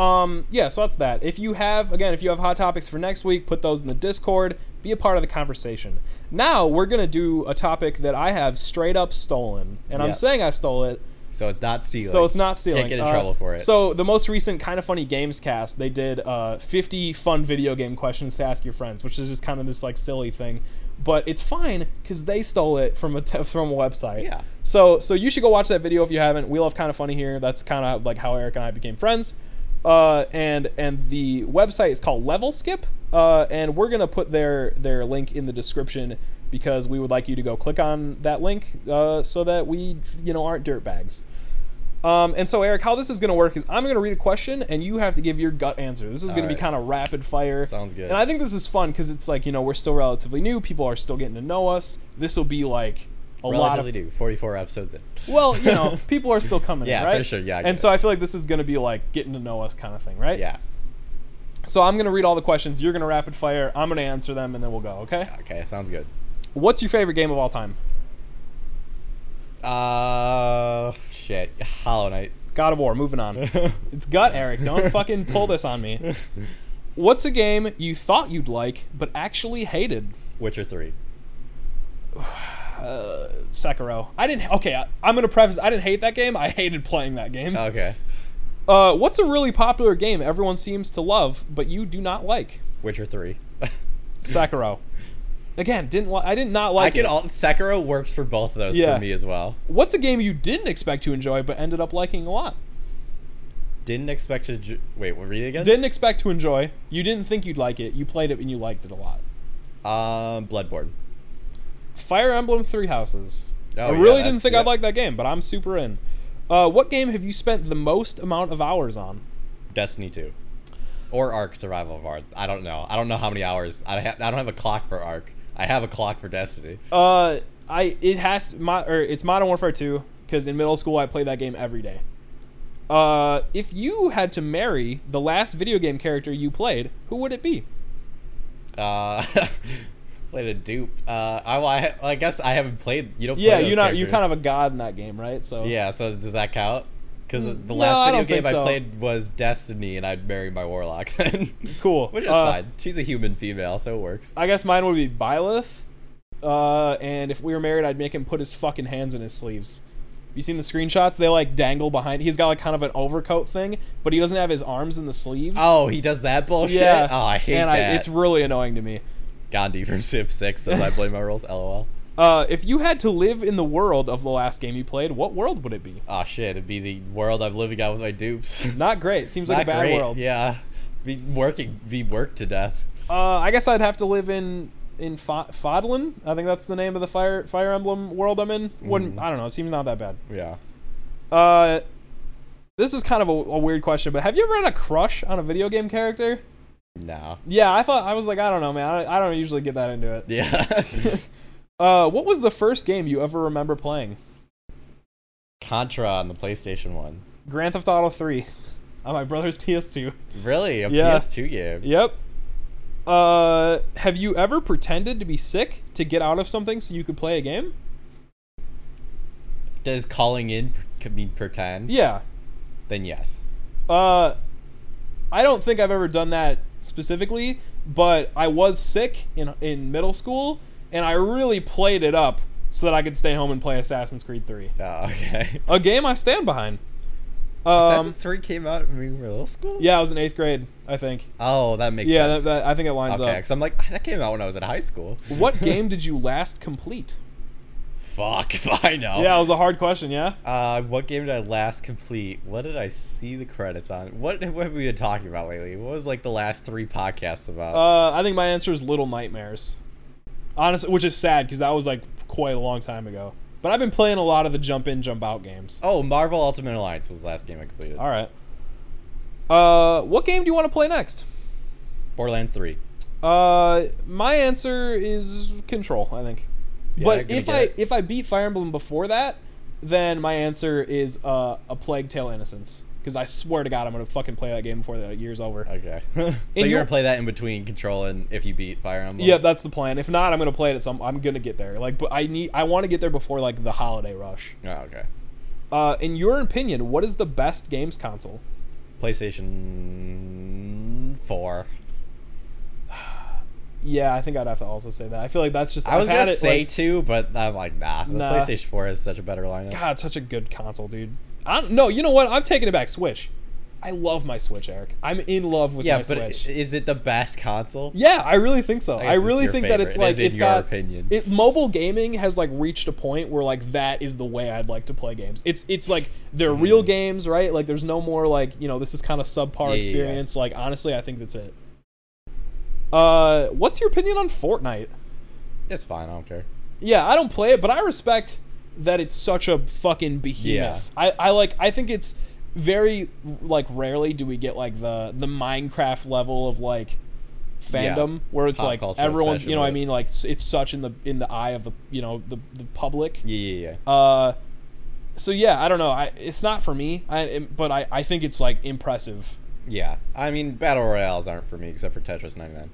Um, yeah, so that's that. If you have, again, if you have hot topics for next week, put those in the Discord. Be a part of the conversation. Now we're gonna do a topic that I have straight up stolen, and I'm saying I stole it. So it's not stealing. So it's not stealing. Can't get in Uh, trouble for it. So the most recent kind of funny games cast, they did uh, 50 fun video game questions to ask your friends, which is just kind of this like silly thing, but it's fine because they stole it from a te- from a website. Yeah. So so you should go watch that video if you haven't. We love kind of funny here. That's kind of like how Eric and I became friends. Uh, and and the website is called Level Skip. Uh, and we're gonna put their their link in the description because we would like you to go click on that link uh, so that we you know aren't dirtbags. Um, and so, Eric, how this is going to work is I'm going to read a question and you have to give your gut answer. This is going to be kind of rapid fire. Sounds good. And I think this is fun because it's like, you know, we're still relatively new. People are still getting to know us. This will be like a lot of. Relatively new. 44 episodes in. Well, you know, [LAUGHS] people are still coming Yeah, in, right? for sure, yeah, And it. so I feel like this is going to be like getting to know us kind of thing, right? Yeah. So I'm going to read all the questions. You're going to rapid fire. I'm going to answer them and then we'll go, okay? Okay, sounds good. What's your favorite game of all time? Uh, shit. Hollow Knight. God of War. Moving on. [LAUGHS] It's gut, Eric. Don't fucking pull this on me. What's a game you thought you'd like but actually hated? Witcher 3. Uh, [SIGHS] Sekiro. I didn't. Okay, I, I'm gonna preface. I didn't hate that game. I hated playing that game. Okay. Uh, what's a really popular game everyone seems to love but you do not like? Witcher 3. [LAUGHS] Sekiro. Again, didn't li- I did not like I can it. all Sekiro works for both of those Yeah. for me as well. What's a game you didn't expect to enjoy but ended up liking a lot? Didn't expect to. Ju- Wait, what? Read it again. Didn't expect to enjoy. You didn't think you'd like it. You played it and you liked it a lot. Um, Bloodborne. Fire Emblem Three Houses. Oh, I really that's- didn't think yeah. I'd like that game, but I'm super in. Uh, what game have you spent the most amount of hours on? Destiny 2. Or Ark Survival of Ark. I don't know. I don't know how many hours. I, ha- I don't have a clock for Ark. I have a clock for Destiny. Uh, I it has my or it's Modern Warfare 2 because in middle school I played that game every day. Uh, if you had to marry the last video game character you played, who would it be? Uh, [LAUGHS] played a dupe. Uh, I, well, I, I guess I haven't played. You don't. Play Yeah, you're not you're kind of a god in that game, right? So Yeah. So does that count? Because the no, last video game I played was Destiny, and I'd marry my warlock [LAUGHS] then. cool. Which is Uh, fine. She's a human female, so it works. I guess mine would be Byleth. Uh, and if we were married, I'd make him put his fucking hands in his sleeves. You seen the screenshots? They like dangle behind. He's got like kind of an overcoat thing, but he doesn't have his arms in the sleeves. Oh, he does that bullshit. yeah. Oh, I hate and that. I, it's really annoying to me. Gandhi from Civ 6 says I play my roles. [LAUGHS] LOL. Uh, if you had to live in the world of the last game you played, what world would it be? Oh shit! It'd be the world I'm living out with my dupes. [LAUGHS] Not great. Seems like a bad great. world. Yeah, be working, be worked to death. Uh, I guess I'd have to live in in Fo- Fodlan. I think that's the name of the Fire Fire Emblem world I'm in. Wouldn't Mm. I don't know. It seems not that bad. Yeah. Uh, this is kind of a, a weird question, but have you ever had a crush on a video game character? No. Yeah, I thought I was like, I don't know, man. I, I don't usually get that into it. Yeah. [LAUGHS] [LAUGHS] Uh, what was the first game you ever remember playing? Contra on the PlayStation One. Grand Theft Auto 3 [LAUGHS] on my brother's PS2. Really? A Yeah. PS2 game? Yep. Uh, have you ever pretended to be sick to get out of something so you could play a game? Does calling in mean pretend? Yeah. Then yes. Uh, I don't think I've ever done that specifically, but I was sick in in middle school, and I really played it up so that I could stay home and play Assassin's Creed 3. Oh, okay. A game I stand behind. Um, Assassin's 3 came out when we were in middle school? yeah, I was in eighth grade, I think. Oh, that makes yeah, that, sense. that, I think it lines okay, up. because I'm like, that came out when I was in high school. What [LAUGHS] game did you last complete? Fuck if [LAUGHS] I know. Yeah, it was a hard question. Yeah. Uh, what game did I last complete? What did I see the credits on? What, [LAUGHS] what have we been talking about lately? What was like the last three podcasts about? Uh, I think my answer is Little Nightmares. Honestly, which is sad because that was like quite a long time ago. But I've been playing a lot of the jump in, jump out games. oh, Marvel Ultimate Alliance was the last game I completed. All right. Uh, what game do you want to play next? Borderlands 3. Uh, my answer is Control. I think. Yeah, but if I it. if I beat Fire Emblem before that, then my answer is uh, a Plague Tale Innocence. Because I swear to God, I'm gonna fucking play that game before the year's over. Okay. [LAUGHS] so you're gonna play that in between Control and if you beat Fire Emblem? Yeah, that's the plan. If not, I'm gonna play it at some. I'm gonna get there. Like, but I need. I want to get there before like the holiday rush. Oh, okay. Uh, in your opinion, what is the best games console? PlayStation Four. [SIGHS] Yeah, I think I'd have to also say that. I feel like that's just. I was I've gonna it, say like- two, but I'm like, nah. The Nah. PlayStation Four has such a better lineup. God, it's such a good console, dude. I don't, no, you know what? I'm taking it back. Switch. I love my Switch, Eric. I'm in love with yeah, my but Switch. is it the best console? yeah, I really think so. I I, really think that it's like it's your got opinion. It, mobile gaming has like reached a point where like that is the way I'd like to play games. It's it's like they're real games, right? Like there's no more like you know this is kind of subpar. Yeah, yeah, yeah. experience. Like honestly, I think that's it. Uh, what's your opinion on Fortnite? It's fine. I don't care. Yeah, I don't play it, but I respect that it's such a fucking behemoth. I, I like I think it's very like rarely do we get like the the Minecraft level of like fandom Yeah. where it's Pop like everyone's you know I mean like s- it's such in the in the eye of the you know the the public. Yeah, yeah, yeah. Uh so yeah, I don't know. I it's not for me. I but I I think it's like impressive. Yeah, I mean, battle royales aren't for me except for Tetris 99.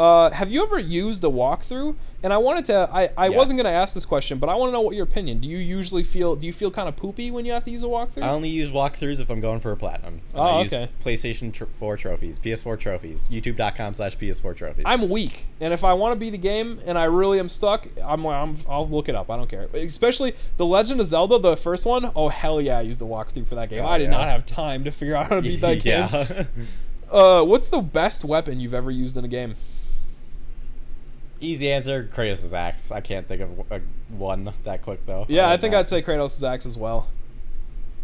Uh, have you ever used a walkthrough? And I wanted to. I, I wasn't gonna ask this question, but I want to know what your opinion. Do you usually feel? Do you feel kind of poopy when you have to use a walkthrough? I only use walkthroughs if I'm going for a platinum. And Oh, I use okay. PlayStation tr- 4 trophies, PS4 trophies, YouTube.com slash PS4 trophies. I'm weak, and if I want to beat a game and I really am stuck, I'm, I'm I'll look it up. I don't care. Especially the Legend of Zelda, the first one. Oh hell yeah, I used a walkthrough for that game. Oh, I did yeah. not have time to figure out how to beat that [LAUGHS] game. yeah. [LAUGHS] Uh, what's the best weapon you've ever used in a game? Easy answer: Kratos' axe. I can't think of a, one that quick though. Yeah, Other I think I'd say Kratos' axe as well.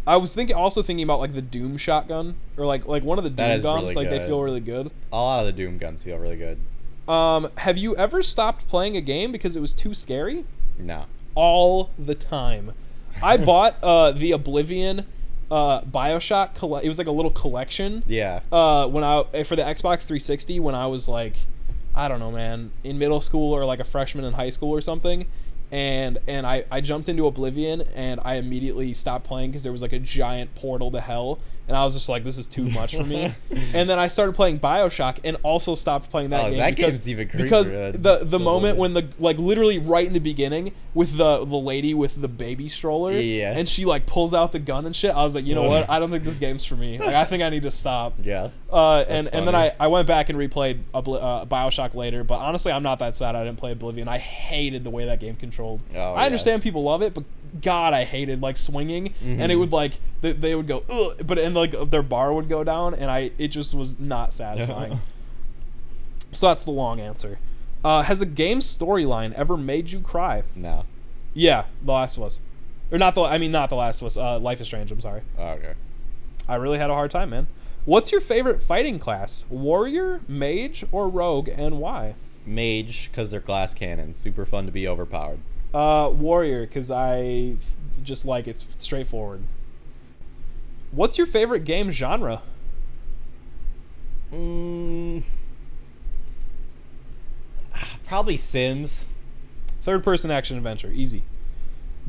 I was thinking, also thinking about like the Doom shotgun or like like one of the Doom guns. really like they feel really good. a lot of the Doom guns feel really good. Um, have you ever stopped playing a game because it was too scary? No. All the time. I [LAUGHS] bought uh, the Oblivion uh, Bioshock. Colle- it was like a little collection. Yeah. Uh, when I for the Xbox 360 when I was like, I don't know, man, in middle school or like a freshman in high school or something. And and I, I jumped into Oblivion and I immediately stopped playing because there was like a giant portal to hell and I was just like this is too much for me. [LAUGHS] and then I started playing Bioshock and also stopped playing that Oh, game that because game's even creepier because than the the moment when the like literally right in the beginning with the the lady with the baby stroller Yeah. and she like pulls out the gun and shit I was like you know what I don't think this [LAUGHS] game's for me like I think I need to stop Yeah. uh, and That's and then. I, I went back and replayed Obli- uh, Bioshock later, but honestly, I'm not that sad I didn't play Oblivion. I hated the way that game controlled. Oh, I yeah. understand people love it, but God, I hated like swinging, and Mm-hmm. it would like they, they would go, Ugh, but and like their bar would go down, and I it just was not satisfying. so that's the long answer. Uh, has a game storyline ever made you cry? No. Yeah, The Last of Us, or not the I mean not The Last of Us. Uh, Life is Strange. I'm sorry. Oh, okay. I really had a hard time, man. What's your favorite fighting class? Warrior, mage, or rogue, and why? Mage, because they're glass cannons. Super fun to be overpowered. Uh, warrior, because I f- just like it's straightforward. What's your favorite game genre? Mm, [SIGHS] probably Sims. Third person action adventure, easy.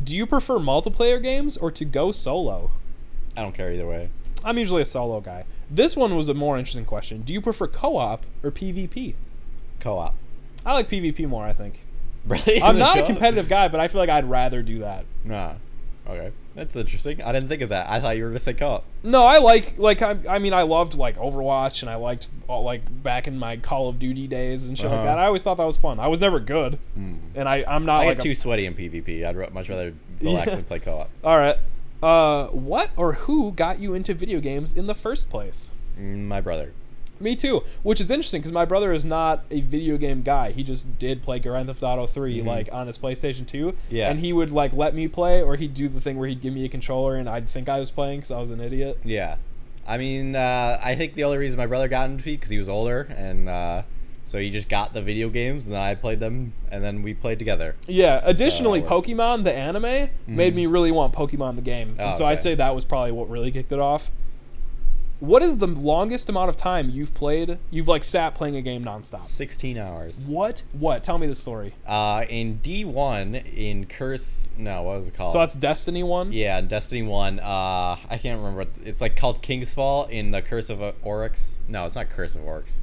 Do you prefer multiplayer games or to go solo? I don't care either way. I'm usually a solo guy. This one was a more interesting question. Do you prefer co op or PvP? Co-op. I like PvP more, I think. Really? I'm not a competitive guy, but I feel like I'd rather do that. Nah. Okay. That's interesting. I didn't think of that. I thought you were gonna say co-op. No, I like like I, I mean I loved like Overwatch and I liked all, like back in my Call of Duty days and shit like Uh-huh. that. I always thought that was fun. I was never good, and I I'm not I like get a- too sweaty in PvP. I'd much rather [LAUGHS] relax Yeah. and play co-op. all right. Uh, what or who got you into video games in the first place? Mm, My brother. Me too, which is interesting because my brother is not a video game guy. He just did play Grand Theft Auto 3 like on his PlayStation 2. Mm-hmm. Yeah. And he would like let me play, or he'd do the thing where he'd give me a controller and I'd think I was playing because I was an idiot. Yeah. I mean, uh, I think the only reason my brother got into it because he was older, and uh, so he just got the video games, and then I played them, and then we played together. Yeah. Additionally, Uh. Pokemon the anime made me really want Pokemon the game, and Oh, so I'd say that was probably what really kicked it off. What is the longest amount of time you've played? You've like sat playing a game nonstop. 16 hours. What? What? Tell me the story. Uh, in D1, in Curse, no, what was it called? So that's Destiny one. Yeah, in Destiny 1, uh, I can't remember. What, it's like called King's Fall in the Curse of Oryx. No, it's not Curse of Oryx.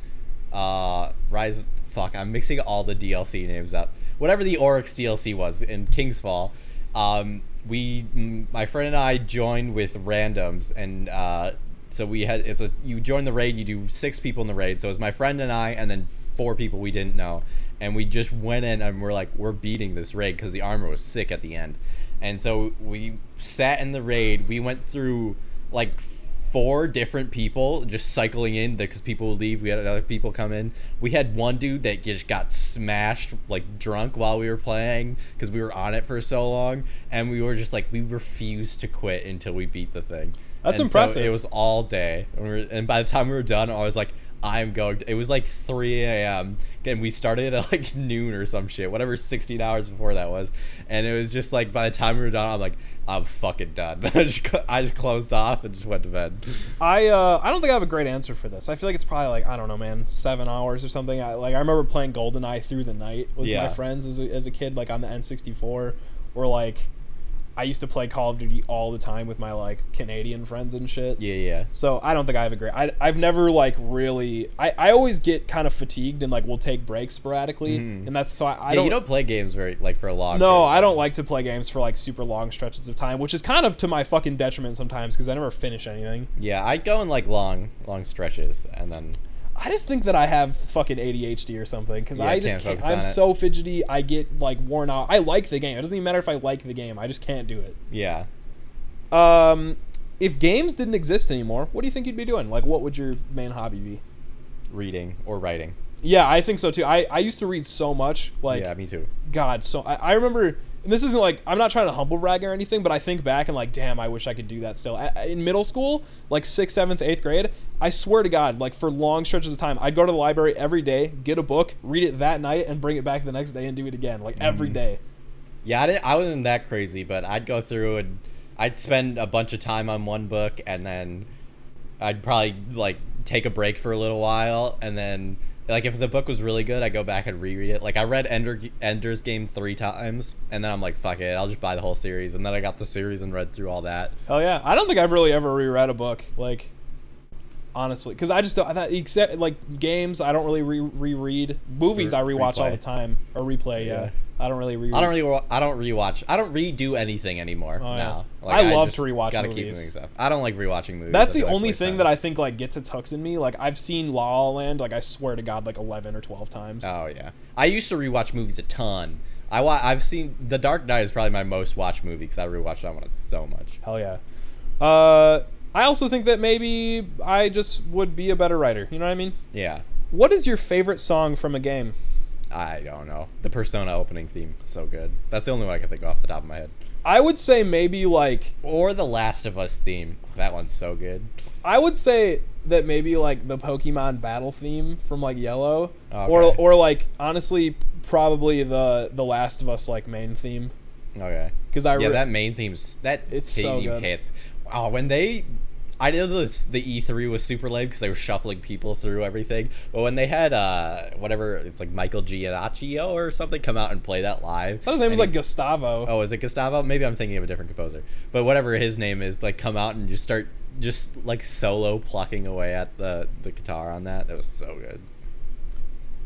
Uh, Rise. Fuck, I'm mixing all the DLC names up. Whatever the Oryx DLC was in King's Fall, um, we, my friend and I joined with randoms and uh, So we had it's a you join the raid, you do six people in the raid. So it was my friend and I, and then four people we didn't know, and we just went in and we're like, we're beating this raid because the armor was sick at the end, and so we sat in the raid. We went through like four different people just cycling in because people would leave. We had other people come in. We had one dude that just got smashed like drunk while we were playing because we were on it for so long, and we were just like we refused to quit until we beat the thing. That's And so impressive. it was all day, and, we were, and by the time we were done, I was like. I'm going. It was like 3 a.m. and we started at like [LAUGHS] noon or some shit, whatever 16 hours before that was. And it was just like by the time we were done, I'm like, I'm fucking done. [LAUGHS] I just, I just closed off and just went to bed. I uh, I don't think I have a great answer for this. I feel like it's probably like I don't know, man, seven hours or something. I like I remember playing GoldenEye through the night with Yeah. my friends as a, as a kid, like on the N64, or like I used to play Call of Duty all the time with my like Canadian friends and shit. Yeah, yeah. So I don't think I have a great. I I've never like really. I I always get kind of fatigued and like we'll take breaks sporadically, Mhm. and that's so I, I yeah, don't. you don't play games very like for a long. no. I don't like to play games for like super long stretches of time, which is kind of to my fucking detriment sometimes because I never finish anything. Yeah, I go in like long, long stretches, and then I just think that I have fucking ADHD or something because Yeah, I just can't can't. I'm on it. so fidgety. I get like worn out. I like the game. It doesn't even matter if I like the game. I just can't do it. yeah. Um, if games didn't exist anymore, what do you think you'd be doing? Like, what would your main hobby be? reading or writing. Yeah, I think so too. I, I used to read so much. Like, yeah, me too. God, so I, I remember, and this isn't like I'm not trying to humble brag or anything, but I think back and like, damn, I wish I could do that still. I, in middle school, like sixth, seventh, eighth grade, I swear to God, like for long stretches of time, I'd go to the library every day, get a book, read it that night, and bring it back the next day and do it again, like every mm. day. Yeah, I, didn't, I wasn't that crazy, but I'd go through and I'd spend a bunch of time on one book, and then I'd probably like take a break for a little while, and then like if the book was really good, I go back and reread it. Like I read Ender Ender's Game three times, and then I'm like, fuck it, I'll just buy the whole series, and then I got the series and read through all that. Oh yeah, I don't think I've really ever reread a book, like honestly, because I just don't. I thought except like games, I don't really re- reread. Movies, I Re- rewatch all the time or replay. Yeah, Yeah. I don't really reread. I don't really, I don't rewatch, I don't redo anything anymore Oh, yeah. now. I love just to rewatch gotta keep movies. doing stuff. I don't like rewatching movies. That's I the only it's a waste thing of that. I think like gets its hooks in me. Like I've seen La La Land, like I swear to God, like eleven or twelve times. Oh yeah, I used to rewatch movies a ton. I wa- I've seen The Dark Knight is probably my most watched movie because I rewatched that one so much. Hell yeah. Uh, I also think that maybe I just would be a better writer. You know what I mean? Yeah, What is your favorite song from a game? I don't know. The Persona opening theme is so good. That's the only one I can think of off the top of my head. I would say maybe like Or the Last of Us theme. That one's so good. I would say that maybe like the Pokemon battle theme from like Yellow, Okay. or or like honestly probably the the Last of Us like main theme Okay. because I yeah, re- that main theme's that It's so good. hits. Wow, when they. I know this, the E3 was super lame because they were shuffling people through everything. But when they had uh whatever it's like Michael Giannaccio or something come out and play that live, I thought his name was and like he- Gustavo. Oh, is it Gustavo? Maybe I'm thinking of a different composer. But whatever his name is, like come out and just start just like solo plucking away at the the guitar on that. That was so good.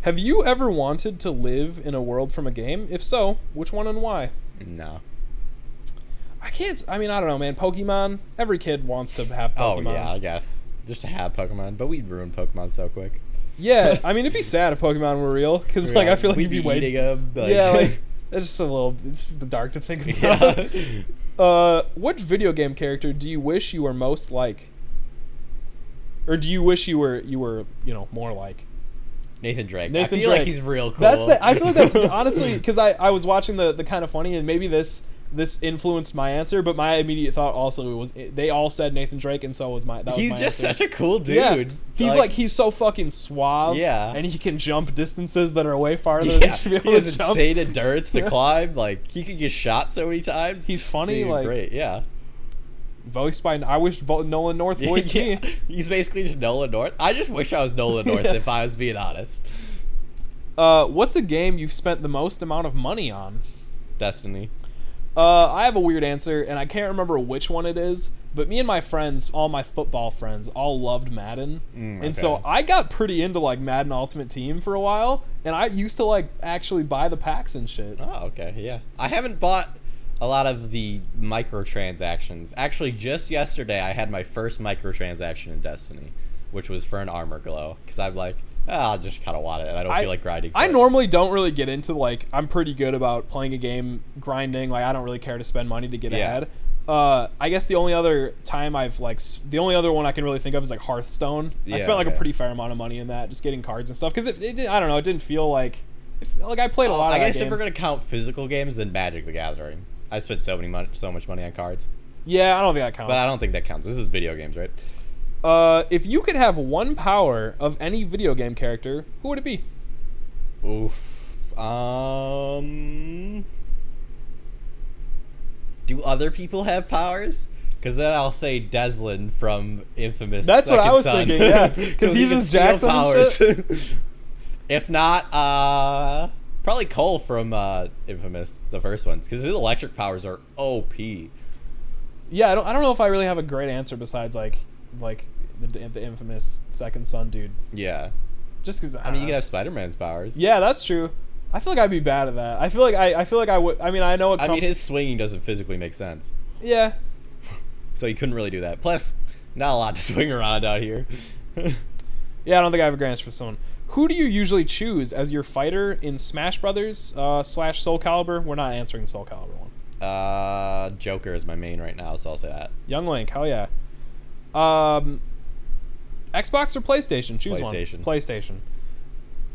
Have you ever wanted to live in a world from a game? If so, which one and why? No. I can't. I mean, I don't know, man. Pokemon. Every kid wants to have Pokemon. Oh yeah, I guess just to have Pokemon, but we'd ruin Pokemon so quick. Yeah, [LAUGHS] I mean, it'd be sad if Pokemon were real, because like I feel like we'd you'd be waiting. them. [LAUGHS] Like, yeah, like [LAUGHS] it's just a little. It's just the dark to think about. yeah. Uh, what video game character do you wish you were most like? Or do you wish you were you were you know more like? Nathan Drake. Nathan I feel Drake. like he's real cool. That's the. I feel like that's honestly because I I was watching the the kind of funny and maybe this this influenced my answer, but my immediate thought also was they all said Nathan Drake and so was my. That was he's my just answer. such a cool dude. Yeah, he's like, he's so fucking suave. Yeah. and he can jump distances that are way farther yeah, than you should be he has insane endurance to [LAUGHS] climb. Like he could get shot so many times. He's funny, Dude, like- great. Yeah. Voiced by I wish Vo- Nolan North voiced Yeah, me. He's basically just Nolan North. I just wish I was Nolan North Yeah. if I was being honest. Uh, what's a game you've spent the most amount of money on? Destiny. Uh, I have a weird answer, and I can't remember which one it is. But me and my friends, all my football friends, all loved Madden, Mm, and so. I got pretty into like Madden Ultimate Team for a while, and I used to like actually buy the packs and shit. Oh, okay. Yeah. I haven't bought a lot of the microtransactions. Actually, just yesterday, I had my first microtransaction in Destiny, which was for an armor glow. Because I'm like, ah, I just kind of want it, and I don't I, feel like grinding. I it. normally don't really get into like I'm pretty good about playing a game grinding. Like I don't really care to spend money to get Yeah. ahead. Uh, I guess the only other time I've like the only other one I can really think of is like Hearthstone. I spent like a pretty fair amount of money in that, just getting cards and stuff. Because it, it, I don't know, it didn't feel like felt like I played a lot. Oh, I guess if we're gonna count physical games, then Magic the Gathering. I spent so many so much money on cards, yeah, I don't think that counts. but I don't think that counts. This is video games, right? Uh, if you could have one power of any video game character, who would it be? Oof. Um. Do other people have powers? Because then I'll say Delsin from Infamous. That's what I Second was Son. thinking, yeah. [LAUGHS] 'Cause he just jacks and [LAUGHS] if not, uh, probably Cole from uh, Infamous, the first ones, because his electric powers are OP. Yeah, I don't. I don't know if I really have a great answer besides like like the, the infamous second son dude. Yeah. Just because I mean, you can have Spider Man's powers. Yeah, that's true. I feel like I'd be bad at that. I feel like I. I feel like I would. I mean, I know it I mean, his swinging doesn't physically make sense, yeah. so he couldn't really do that. Plus, not a lot to [LAUGHS] swing around out here. [LAUGHS] Yeah, I don't think I have a answer for someone. Who do you usually choose as your fighter in Smash Brothers uh, slash Soul Calibur? We're not answering the Soul Calibur one. Uh, Joker is my main right now, so I'll say that. Young Link, hell yeah. Um, Xbox or PlayStation? Choose PlayStation. one. PlayStation.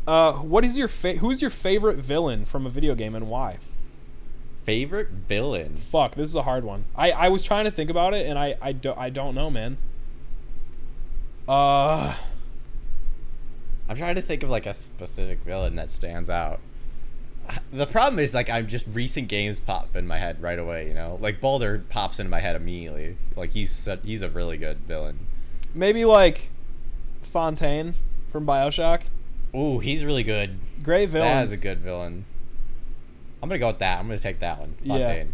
Uh, what is your fa- Who's your favorite villain from a video game and why? Favorite villain? Fuck, this is a hard one. I, I was trying to think about it and I I, don't I don't know, man. Uh, I'm trying to think of like a specific villain that stands out. The problem is like I'm just recent games pop in my head right away. You know, like Boulder pops into my head immediately. Like he's su- he's a really good villain. maybe like Fontaine from BioShock. Ooh, he's really good. Great villain. That is a good villain. I'm gonna go with that. I'm gonna take that one. Yeah.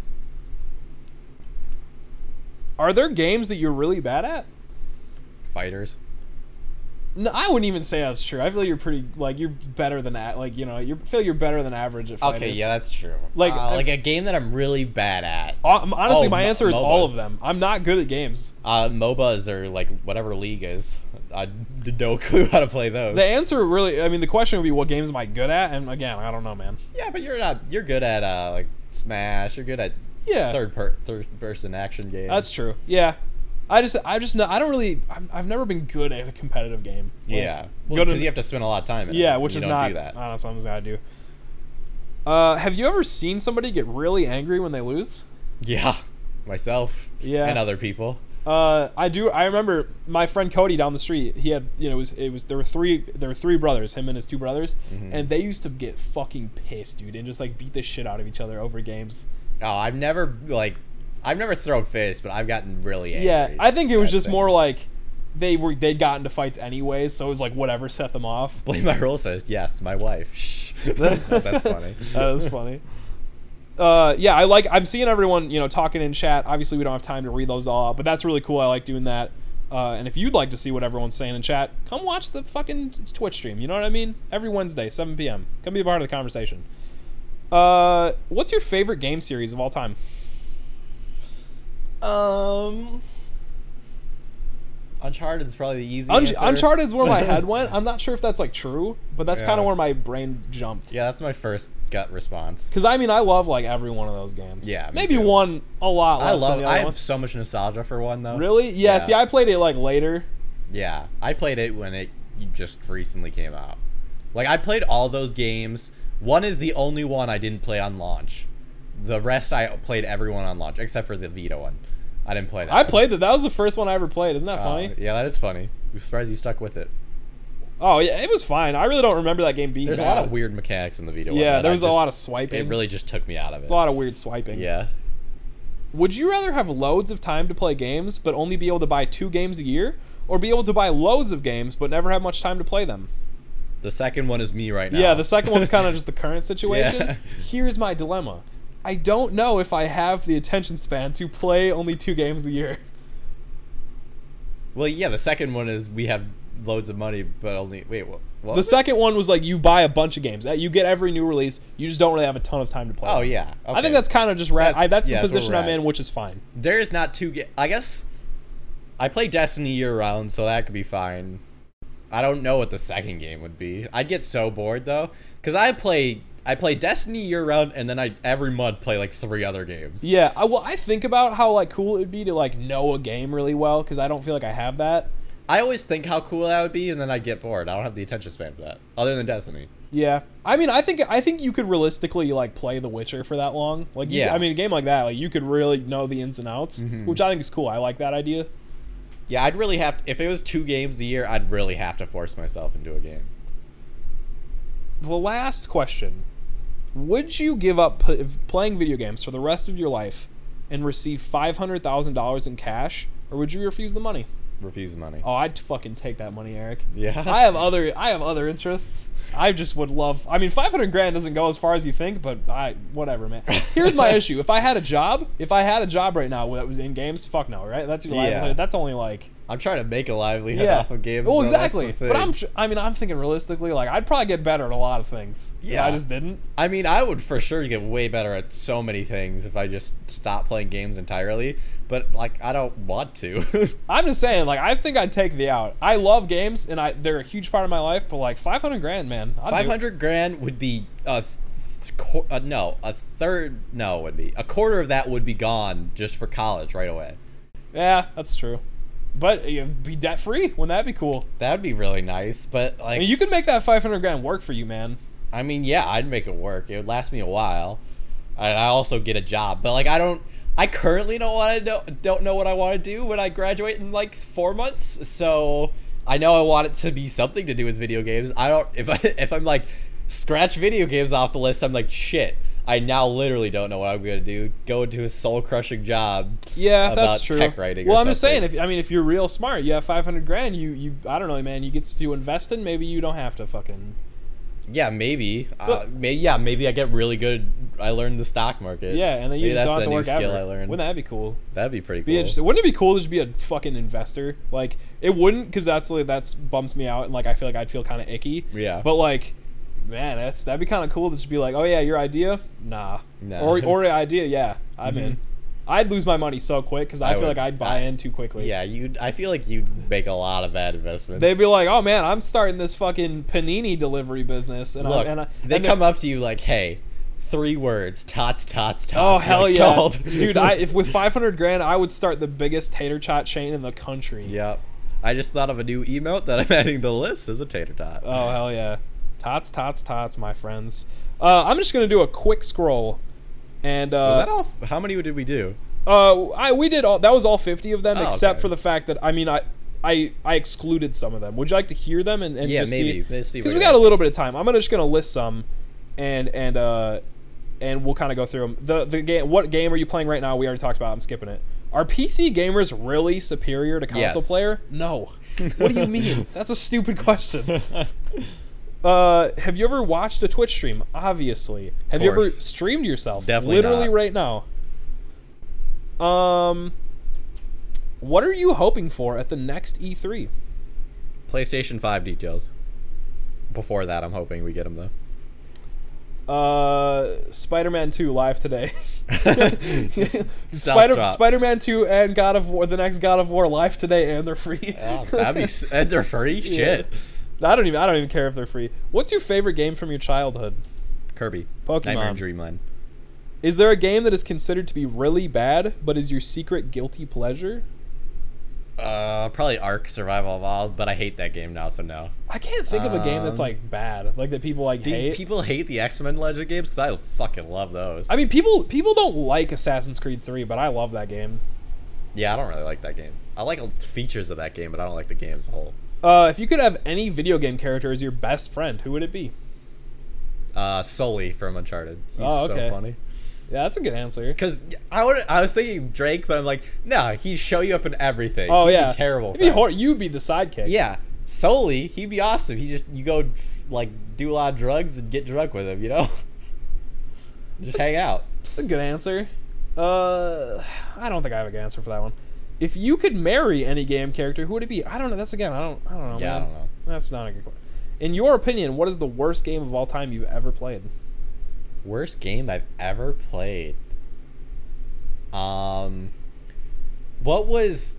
Are there games that you're really bad at? Fighters. No, I wouldn't even say that's true. I feel you're pretty like you're better than that. Like you know, you feel you're better than average at fighters. Okay, yeah, that's true. Like, Like like a game that I'm really bad at. Hon- Honestly, Oh, my answer is all of them. I'm not good at games. Uh, MOBAs or like whatever league is. I no [LAUGHS] clue how to play those. The answer really, I mean, the question would be, what games am I good at? And again, I don't know, man. yeah, but you're not. You're good at uh like Smash. You're good at Yeah, third per third person action games. that's true. Yeah, I just, I just, I don't really, I'm, I've never been good at a competitive game. Like, yeah. good Well, because you have to spend a lot of time. In yeah, it. which You is not, do that. I don't know, something's gotta do. Uh, have you ever seen somebody get really angry when they lose? Yeah, myself. Yeah. and other people. Uh, I do. I remember my friend Cody down the street. He had, you know, it was, it was there were three there were three brothers, him and his two brothers, Mm-hmm. and they used to get fucking pissed, dude, and just like beat the shit out of each other over games. Oh, I've never like, I've never thrown fists, but I've gotten really angry. Yeah, I think it was just more like they were they'd gotten into fights anyways, so it was like whatever set them off. [LAUGHS] Blame my role says yes, my wife. Shh. [LAUGHS] That's funny. [LAUGHS] that was funny. Uh, yeah, I like. I'm seeing everyone, you know, talking in chat. Obviously, we don't have time to read those all out, but that's really cool. I like doing that. Uh, and if you'd like to see what everyone's saying in chat, come watch the fucking Twitch stream. You know what I mean? Every Wednesday, 7 p.m. Come be a part of the conversation. Uh, what's your favorite game series of all time? Um, Uncharted is probably the easiest. Un- Uncharted is where my head [LAUGHS] went. I'm not sure if that's like true, but that's kind of where my brain jumped. Yeah, that's my first gut response. Because I mean, I love like every one of those games. Yeah, me maybe too. one a lot I love. than the I have ones. so much nostalgia for one though. Really? Yeah, Yeah. See, I played it like later. Yeah, I played it when it just recently came out. Like I played all those games. One is the only one I didn't play on launch. The rest I played everyone on launch except for the Vita one. I didn't play that. I played that. That was the first one I ever played. Isn't that Uh, funny? yeah, that is funny. I'm surprised you stuck with it. Oh yeah, it was fine. I really don't remember that game being. There's a lot of weird mechanics in the Vita one. Yeah, there was a lot of swiping. It really just took me out of it. There's a lot of weird swiping. Yeah. Would you rather have loads of time to play games but only be able to buy two games a year, or be able to buy loads of games but never have much time to play them? The second one is me right now. Yeah, the second one's kind of just the [LAUGHS] current situation. Yeah. Here's my dilemma. I don't know if I have the attention span to play only two games a year. Well, yeah, the second one is we have loads of money, but only wait. Well, What the second one was like you buy a bunch of games. Uh, You get every new release. You just don't really have a ton of time to play. Oh them. yeah. I think that's kind of just right. That's- I, that's yeah, the position we're I'm in, which is fine. There's not two. Ga- I guess I play Destiny year round, so that could be fine. I don't know what the second game would be. I'd get so bored though, because I play I play Destiny year round, and then I every month play like three other games. Yeah, I, well, I think about how like cool it would be to like know a game really well because I don't feel like I have that. I always think how cool that would be, and then I'd get bored. I don't have the attention span for that, other than Destiny. Yeah, I mean, I think I think you could realistically like play The Witcher for that long. Like, you, Yeah. I mean, a game like that, like you could really know the ins and outs, Mhm. which I think is cool. I like that idea. Yeah, I'd really have to, if it was two games a year, I'd really have to force myself into a game. The last question: Would you give up p- playing video games for the rest of your life and receive five hundred thousand dollars in cash, or would you refuse the money? Refuse the money. Oh, I'd fucking take that money, Eric. Yeah. I have other I have other interests. I just would love. I mean, five hundred grand doesn't go as far as you think, but I whatever, man. Here's my [LAUGHS] issue: if I had a job, if I had a job right now that was in games, fuck no, right? That's your Yeah. livelihood. That's only like I'm trying to make a livelihood yeah. off of games. Well, exactly. But. I'm. I mean, I'm thinking realistically. Like, I'd probably get better at a lot of things. Yeah. I just didn't. I mean, I would for sure get way better at so many things if I just stopped playing games entirely. But like, I don't want to. [LAUGHS] I'm just saying. Like, I think I'd take the out. I love games, and I they're a huge part of my life. But like, five hundred grand, man. I'd do. Five hundred grand would be a th- qu- uh, no, a third. No, it would be a quarter of that would be gone just for college right away. Yeah, that's true. But uh, you'd be debt free. Wouldn't that be cool? That would be really nice. But I like, mean, you could make that 500 grand work for you, man. I mean, yeah, I'd make it work. It would last me a while, and I also get a job. But like, I don't. I currently don't want to know, don't know what I want to do when I graduate in like four months. So I know I want it to be something to do with video games. I don't. If I [LAUGHS] if I'm like scratch video games off the list, I'm like shit. I now literally don't know what I'm gonna do. Go into a soul crushing job. Yeah, that's true. Tech writing. well, I'm just saying, if I mean, if you're real smart, you have 500 grand. You you I don't know, man. You get to invest in. Maybe you don't have to fucking. yeah, maybe. Uh, But- maybe yeah, maybe I get really good. I learned the stock market. Yeah, and then you Maybe just don't have the to new work skill ever. I learned. Wouldn't that be cool? That'd be pretty Be cool. interesting. Wouldn't it be cool to just be a fucking investor? Like it wouldn't, because that's like that's bums me out, and like I feel like I'd feel kind of icky. Yeah. But like, man, that's that'd be kind of cool to just be like, oh yeah, your idea, nah, Nah. or or [LAUGHS] idea, yeah, I'm in. Mm-hmm. I'd lose my money so quick because I, I feel would- like I'd buy I- in too quickly. Yeah, you. I feel like you'd make a lot of bad investments. They'd be like, "Oh man, I'm starting this fucking panini delivery business," and look. I, and I, they and come up to you like, "Hey, three words: tots, tots, oh, tots." Oh hell like, yeah, [LAUGHS] dude! I, if with [LAUGHS] 500 grand, I would start the biggest tater tot chain in the country. yep. I just thought of a new emote that I'm adding to the list as a tater tot. Oh hell yeah, tots, tots, tots, my friends. Uh, I'm just gonna do a quick scroll, and uh, Was that all? f- How many did we do? Uh, I we did all that was all 50 of them, Oh, except okay. for the fact that I mean I. I, I excluded some of them. Would you like to hear them and, and Yeah, just maybe. see? Because we got a little bit of time. I'm gonna just gonna list some, and and uh, and we'll kind of go through them. The the game. What game are you playing right now? We already talked about. I'm skipping it. Are PC gamers really superior to console Yes. player? No. What do you mean? [LAUGHS] That's a stupid question. [LAUGHS] Uh, have you ever watched a Twitch stream? Obviously. Have you ever streamed yourself? Definitely Literally not. right now. Um, what are you hoping for at the next E E3? PlayStation Five details. Before that, I'm hoping we get them though. Uh, Spider-Man 2 live today. [LAUGHS] [LAUGHS] Spider Spider-Man 2 and God of War, the next God of War live today, and they're free. Oh, that'd be. [LAUGHS] and they're free. Yeah. I don't even I don't even care if they're free. What's your favorite game from your childhood? Kirby. Pokemon. Nightmare in Dreamland. Is there a game that is considered to be really bad, but is your secret guilty pleasure? Uh, probably Ark Survival Evolved, but I hate that game now, so no. I can't think of a game that's Um, like bad, like that people like hate. people hate the X Men Legend games? Because I fucking love those. I mean, people people don't like Assassin's Creed 3, but I love that game. yeah, I don't really like that game. I like features of that game, but I don't like the game as a whole. Uh, if you could have any video game character as your best friend, who would it be? Uh, Sully from Uncharted. He's Oh, okay. so funny. Yeah, that's a good answer. Because I would, I was thinking Drake, but I'm like, no, he'd show you up in everything. Oh He'd yeah, be terrible. It'd be hor- you'd be the sidekick. Yeah, Sully, he'd be awesome. He just you go like do a lot of drugs and get drunk with him, you know. [LAUGHS] just hang out. that's a good answer. Uh, I don't think I have a good answer for that one. If you could marry any game character, who would it be? I don't know. That's again, I don't, I don't know. Yeah, I don't know. That's not a good question. In your opinion, what is the worst game of all time you've ever played? Worst game I've ever played. Um, what was?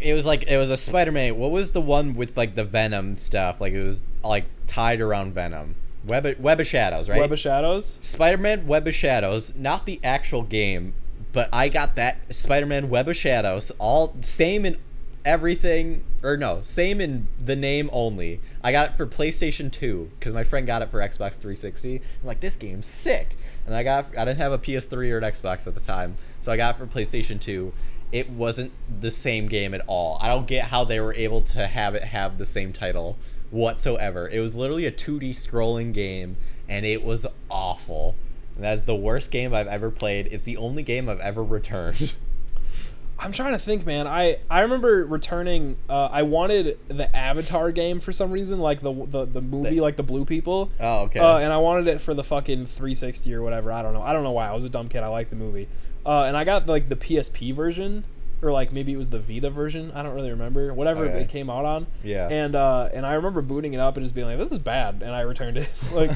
It was like it was a Spider-Man. What was the one with like the Venom stuff? Like it was like tied around Venom. Web of, Web of Shadows, right? Web of Shadows. Spider-Man Web of Shadows, not the actual game, but I got that Spider-Man Web of Shadows, all same in everything, or no, same in the name only. I got it for PlayStation 2 because my friend got it for Xbox 360. I'm like, this game's sick, and I got I didn't have a PS3 or an Xbox at the time, so I got it for PlayStation 2. It wasn't the same game at all. I don't get how they were able to have it have the same title whatsoever. It was literally a 2D scrolling game, and it was awful. That's the worst game I've ever played. It's the only game I've ever returned. [LAUGHS] I'm trying to think, man. I I remember returning. Uh, I wanted the Avatar game for some reason, like the the, the movie, The- like the Blue People. Oh, okay. Uh, and I wanted it for the fucking 360 or whatever. I don't know. I don't know why. I was a dumb kid. I liked the movie. Uh, and I got like the PSP version, or like maybe it was the Vita version. I don't really remember. Whatever Okay. it came out on. Yeah. And uh, and I remember booting it up and just being like, "This is bad," and I returned it. [LAUGHS] like,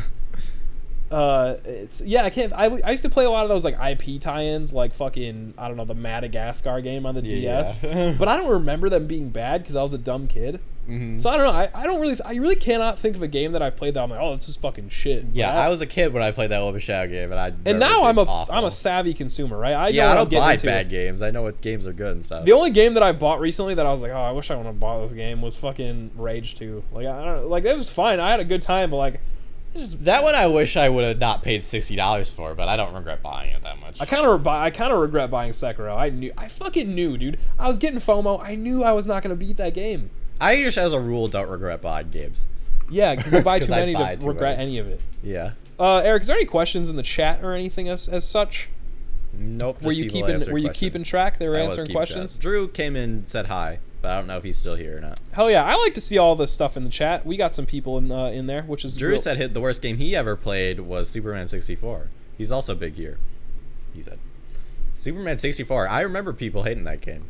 uh, it's yeah. I can't. I, I used to play a lot of those like IP tie-ins, like fucking I don't know the Madagascar game on the Yeah, DS. yeah. [LAUGHS] but I don't remember them being bad because I was a dumb kid. Mhm. So I don't know. I, I don't really. I really cannot think of a game that I've played that I'm like, oh, this is fucking shit. yeah, But I was a kid when I played that Web Shadow game, and I. and now I'm a am a savvy consumer, right? I yeah, I don't buy into. bad games. I know what games are good and stuff. The only game that I bought recently that I was like, oh, I wish I would have bought this game was fucking Rage 2. Like I don't like it was fine. I had a good time, but like just that one I wish I would have not paid sixty dollars for, but I don't regret buying it that much. I kind of I kind of regret buying Sekiro. I knew I fucking knew, dude. I was getting FOMO. I knew I was not gonna beat that game. I just, as a rule, don't regret buying games. Yeah, because I [LAUGHS] buy too many buy to too regret many. any of it. Yeah. Uh, Eric, is there any questions in the chat or anything as, as such? Nope. Were you keeping Were you questions. keeping track? They were I answering questions. track. Drew came in said hi, but I don't know if he's still here or not. Hell yeah, I like to see all this stuff in the chat. We got some people in uh, in there, which is Drew real- said hit the worst game he ever played was Superman 64. He's also big here. He said. Superman 64. I remember people hating that game.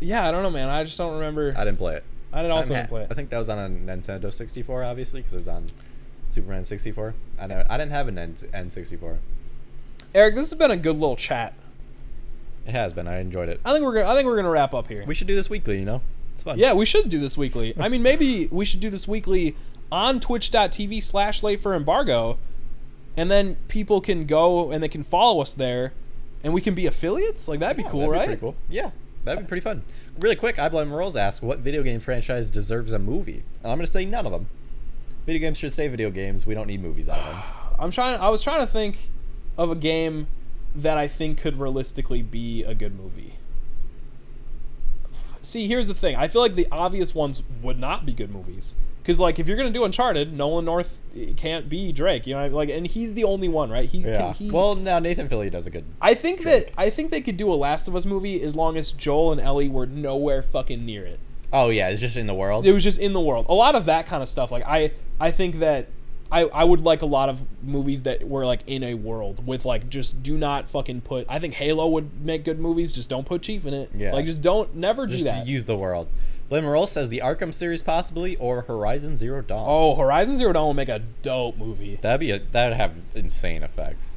Yeah, I don't know, man. I just don't remember. I didn't play it. I didn't also I, didn't play it. I think that was on a Nintendo 64, obviously, because it was on Superman 64. I know. I didn't have an N sixty four. Eric, this has been a good little chat. It has been. I enjoyed it. I think we're gonna I think we're gonna wrap up here. We should do this weekly. You know, it's fun. Yeah, we should do this weekly. I mean, maybe we should do this weekly on twitch.tv slash late for embargo. And then people can go and they can follow us there and we can be affiliates? Like, that'd be Yeah, cool, that'd be right? pretty cool. Yeah, that'd be pretty fun. Really quick, I blame Rolls asked what video game franchise deserves a movie. And I'm gonna say none of them. Video games should stay video games. We don't need movies out of them. [SIGHS] I'm trying. I was trying to think of a game that I think could realistically be a good movie. See, here's the thing. I feel like the obvious ones would not be good movies. Because like, if you're gonna do Uncharted, Nolan North eh, can't be Drake. You know, like, and he's the only one, right? He Yeah. can. He, Well, now Nathan Fillion does a good. I think that I think they could do a Last of Us movie as long as Joel and Ellie were nowhere fucking near it. Oh yeah, it's just in the world. It was just in the world. A lot of that kind of stuff. Like I, I think that I, I would like a lot of movies that were like in a world with like just do not fucking put. I think Halo would make good movies. Just don't put Chief in it. Yeah. Like just don't never do just that. to use the world. Roll says the Arkham series possibly or Horizon Zero Dawn. oh, Horizon Zero Dawn would make a dope movie. That'd be a that'd have insane effects.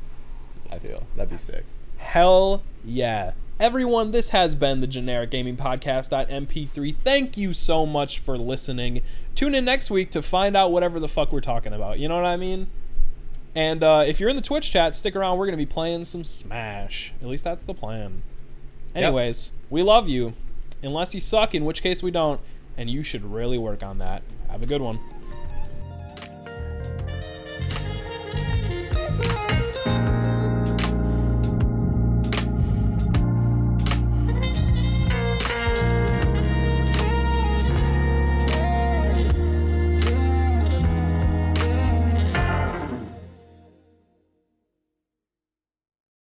I feel that'd be sick. Hell yeah. Everyone, this has been the Generic Gaming Podcast.mp3. Thank you so much for listening. Tune in next week to find out whatever the fuck we're talking about. You know what I mean? And uh, if you're in the Twitch chat, stick around. We're going to be playing some Smash. At least that's the plan. Anyways, we love you. Unless you suck, in which case we don't. And you should really work on that. Have a good one.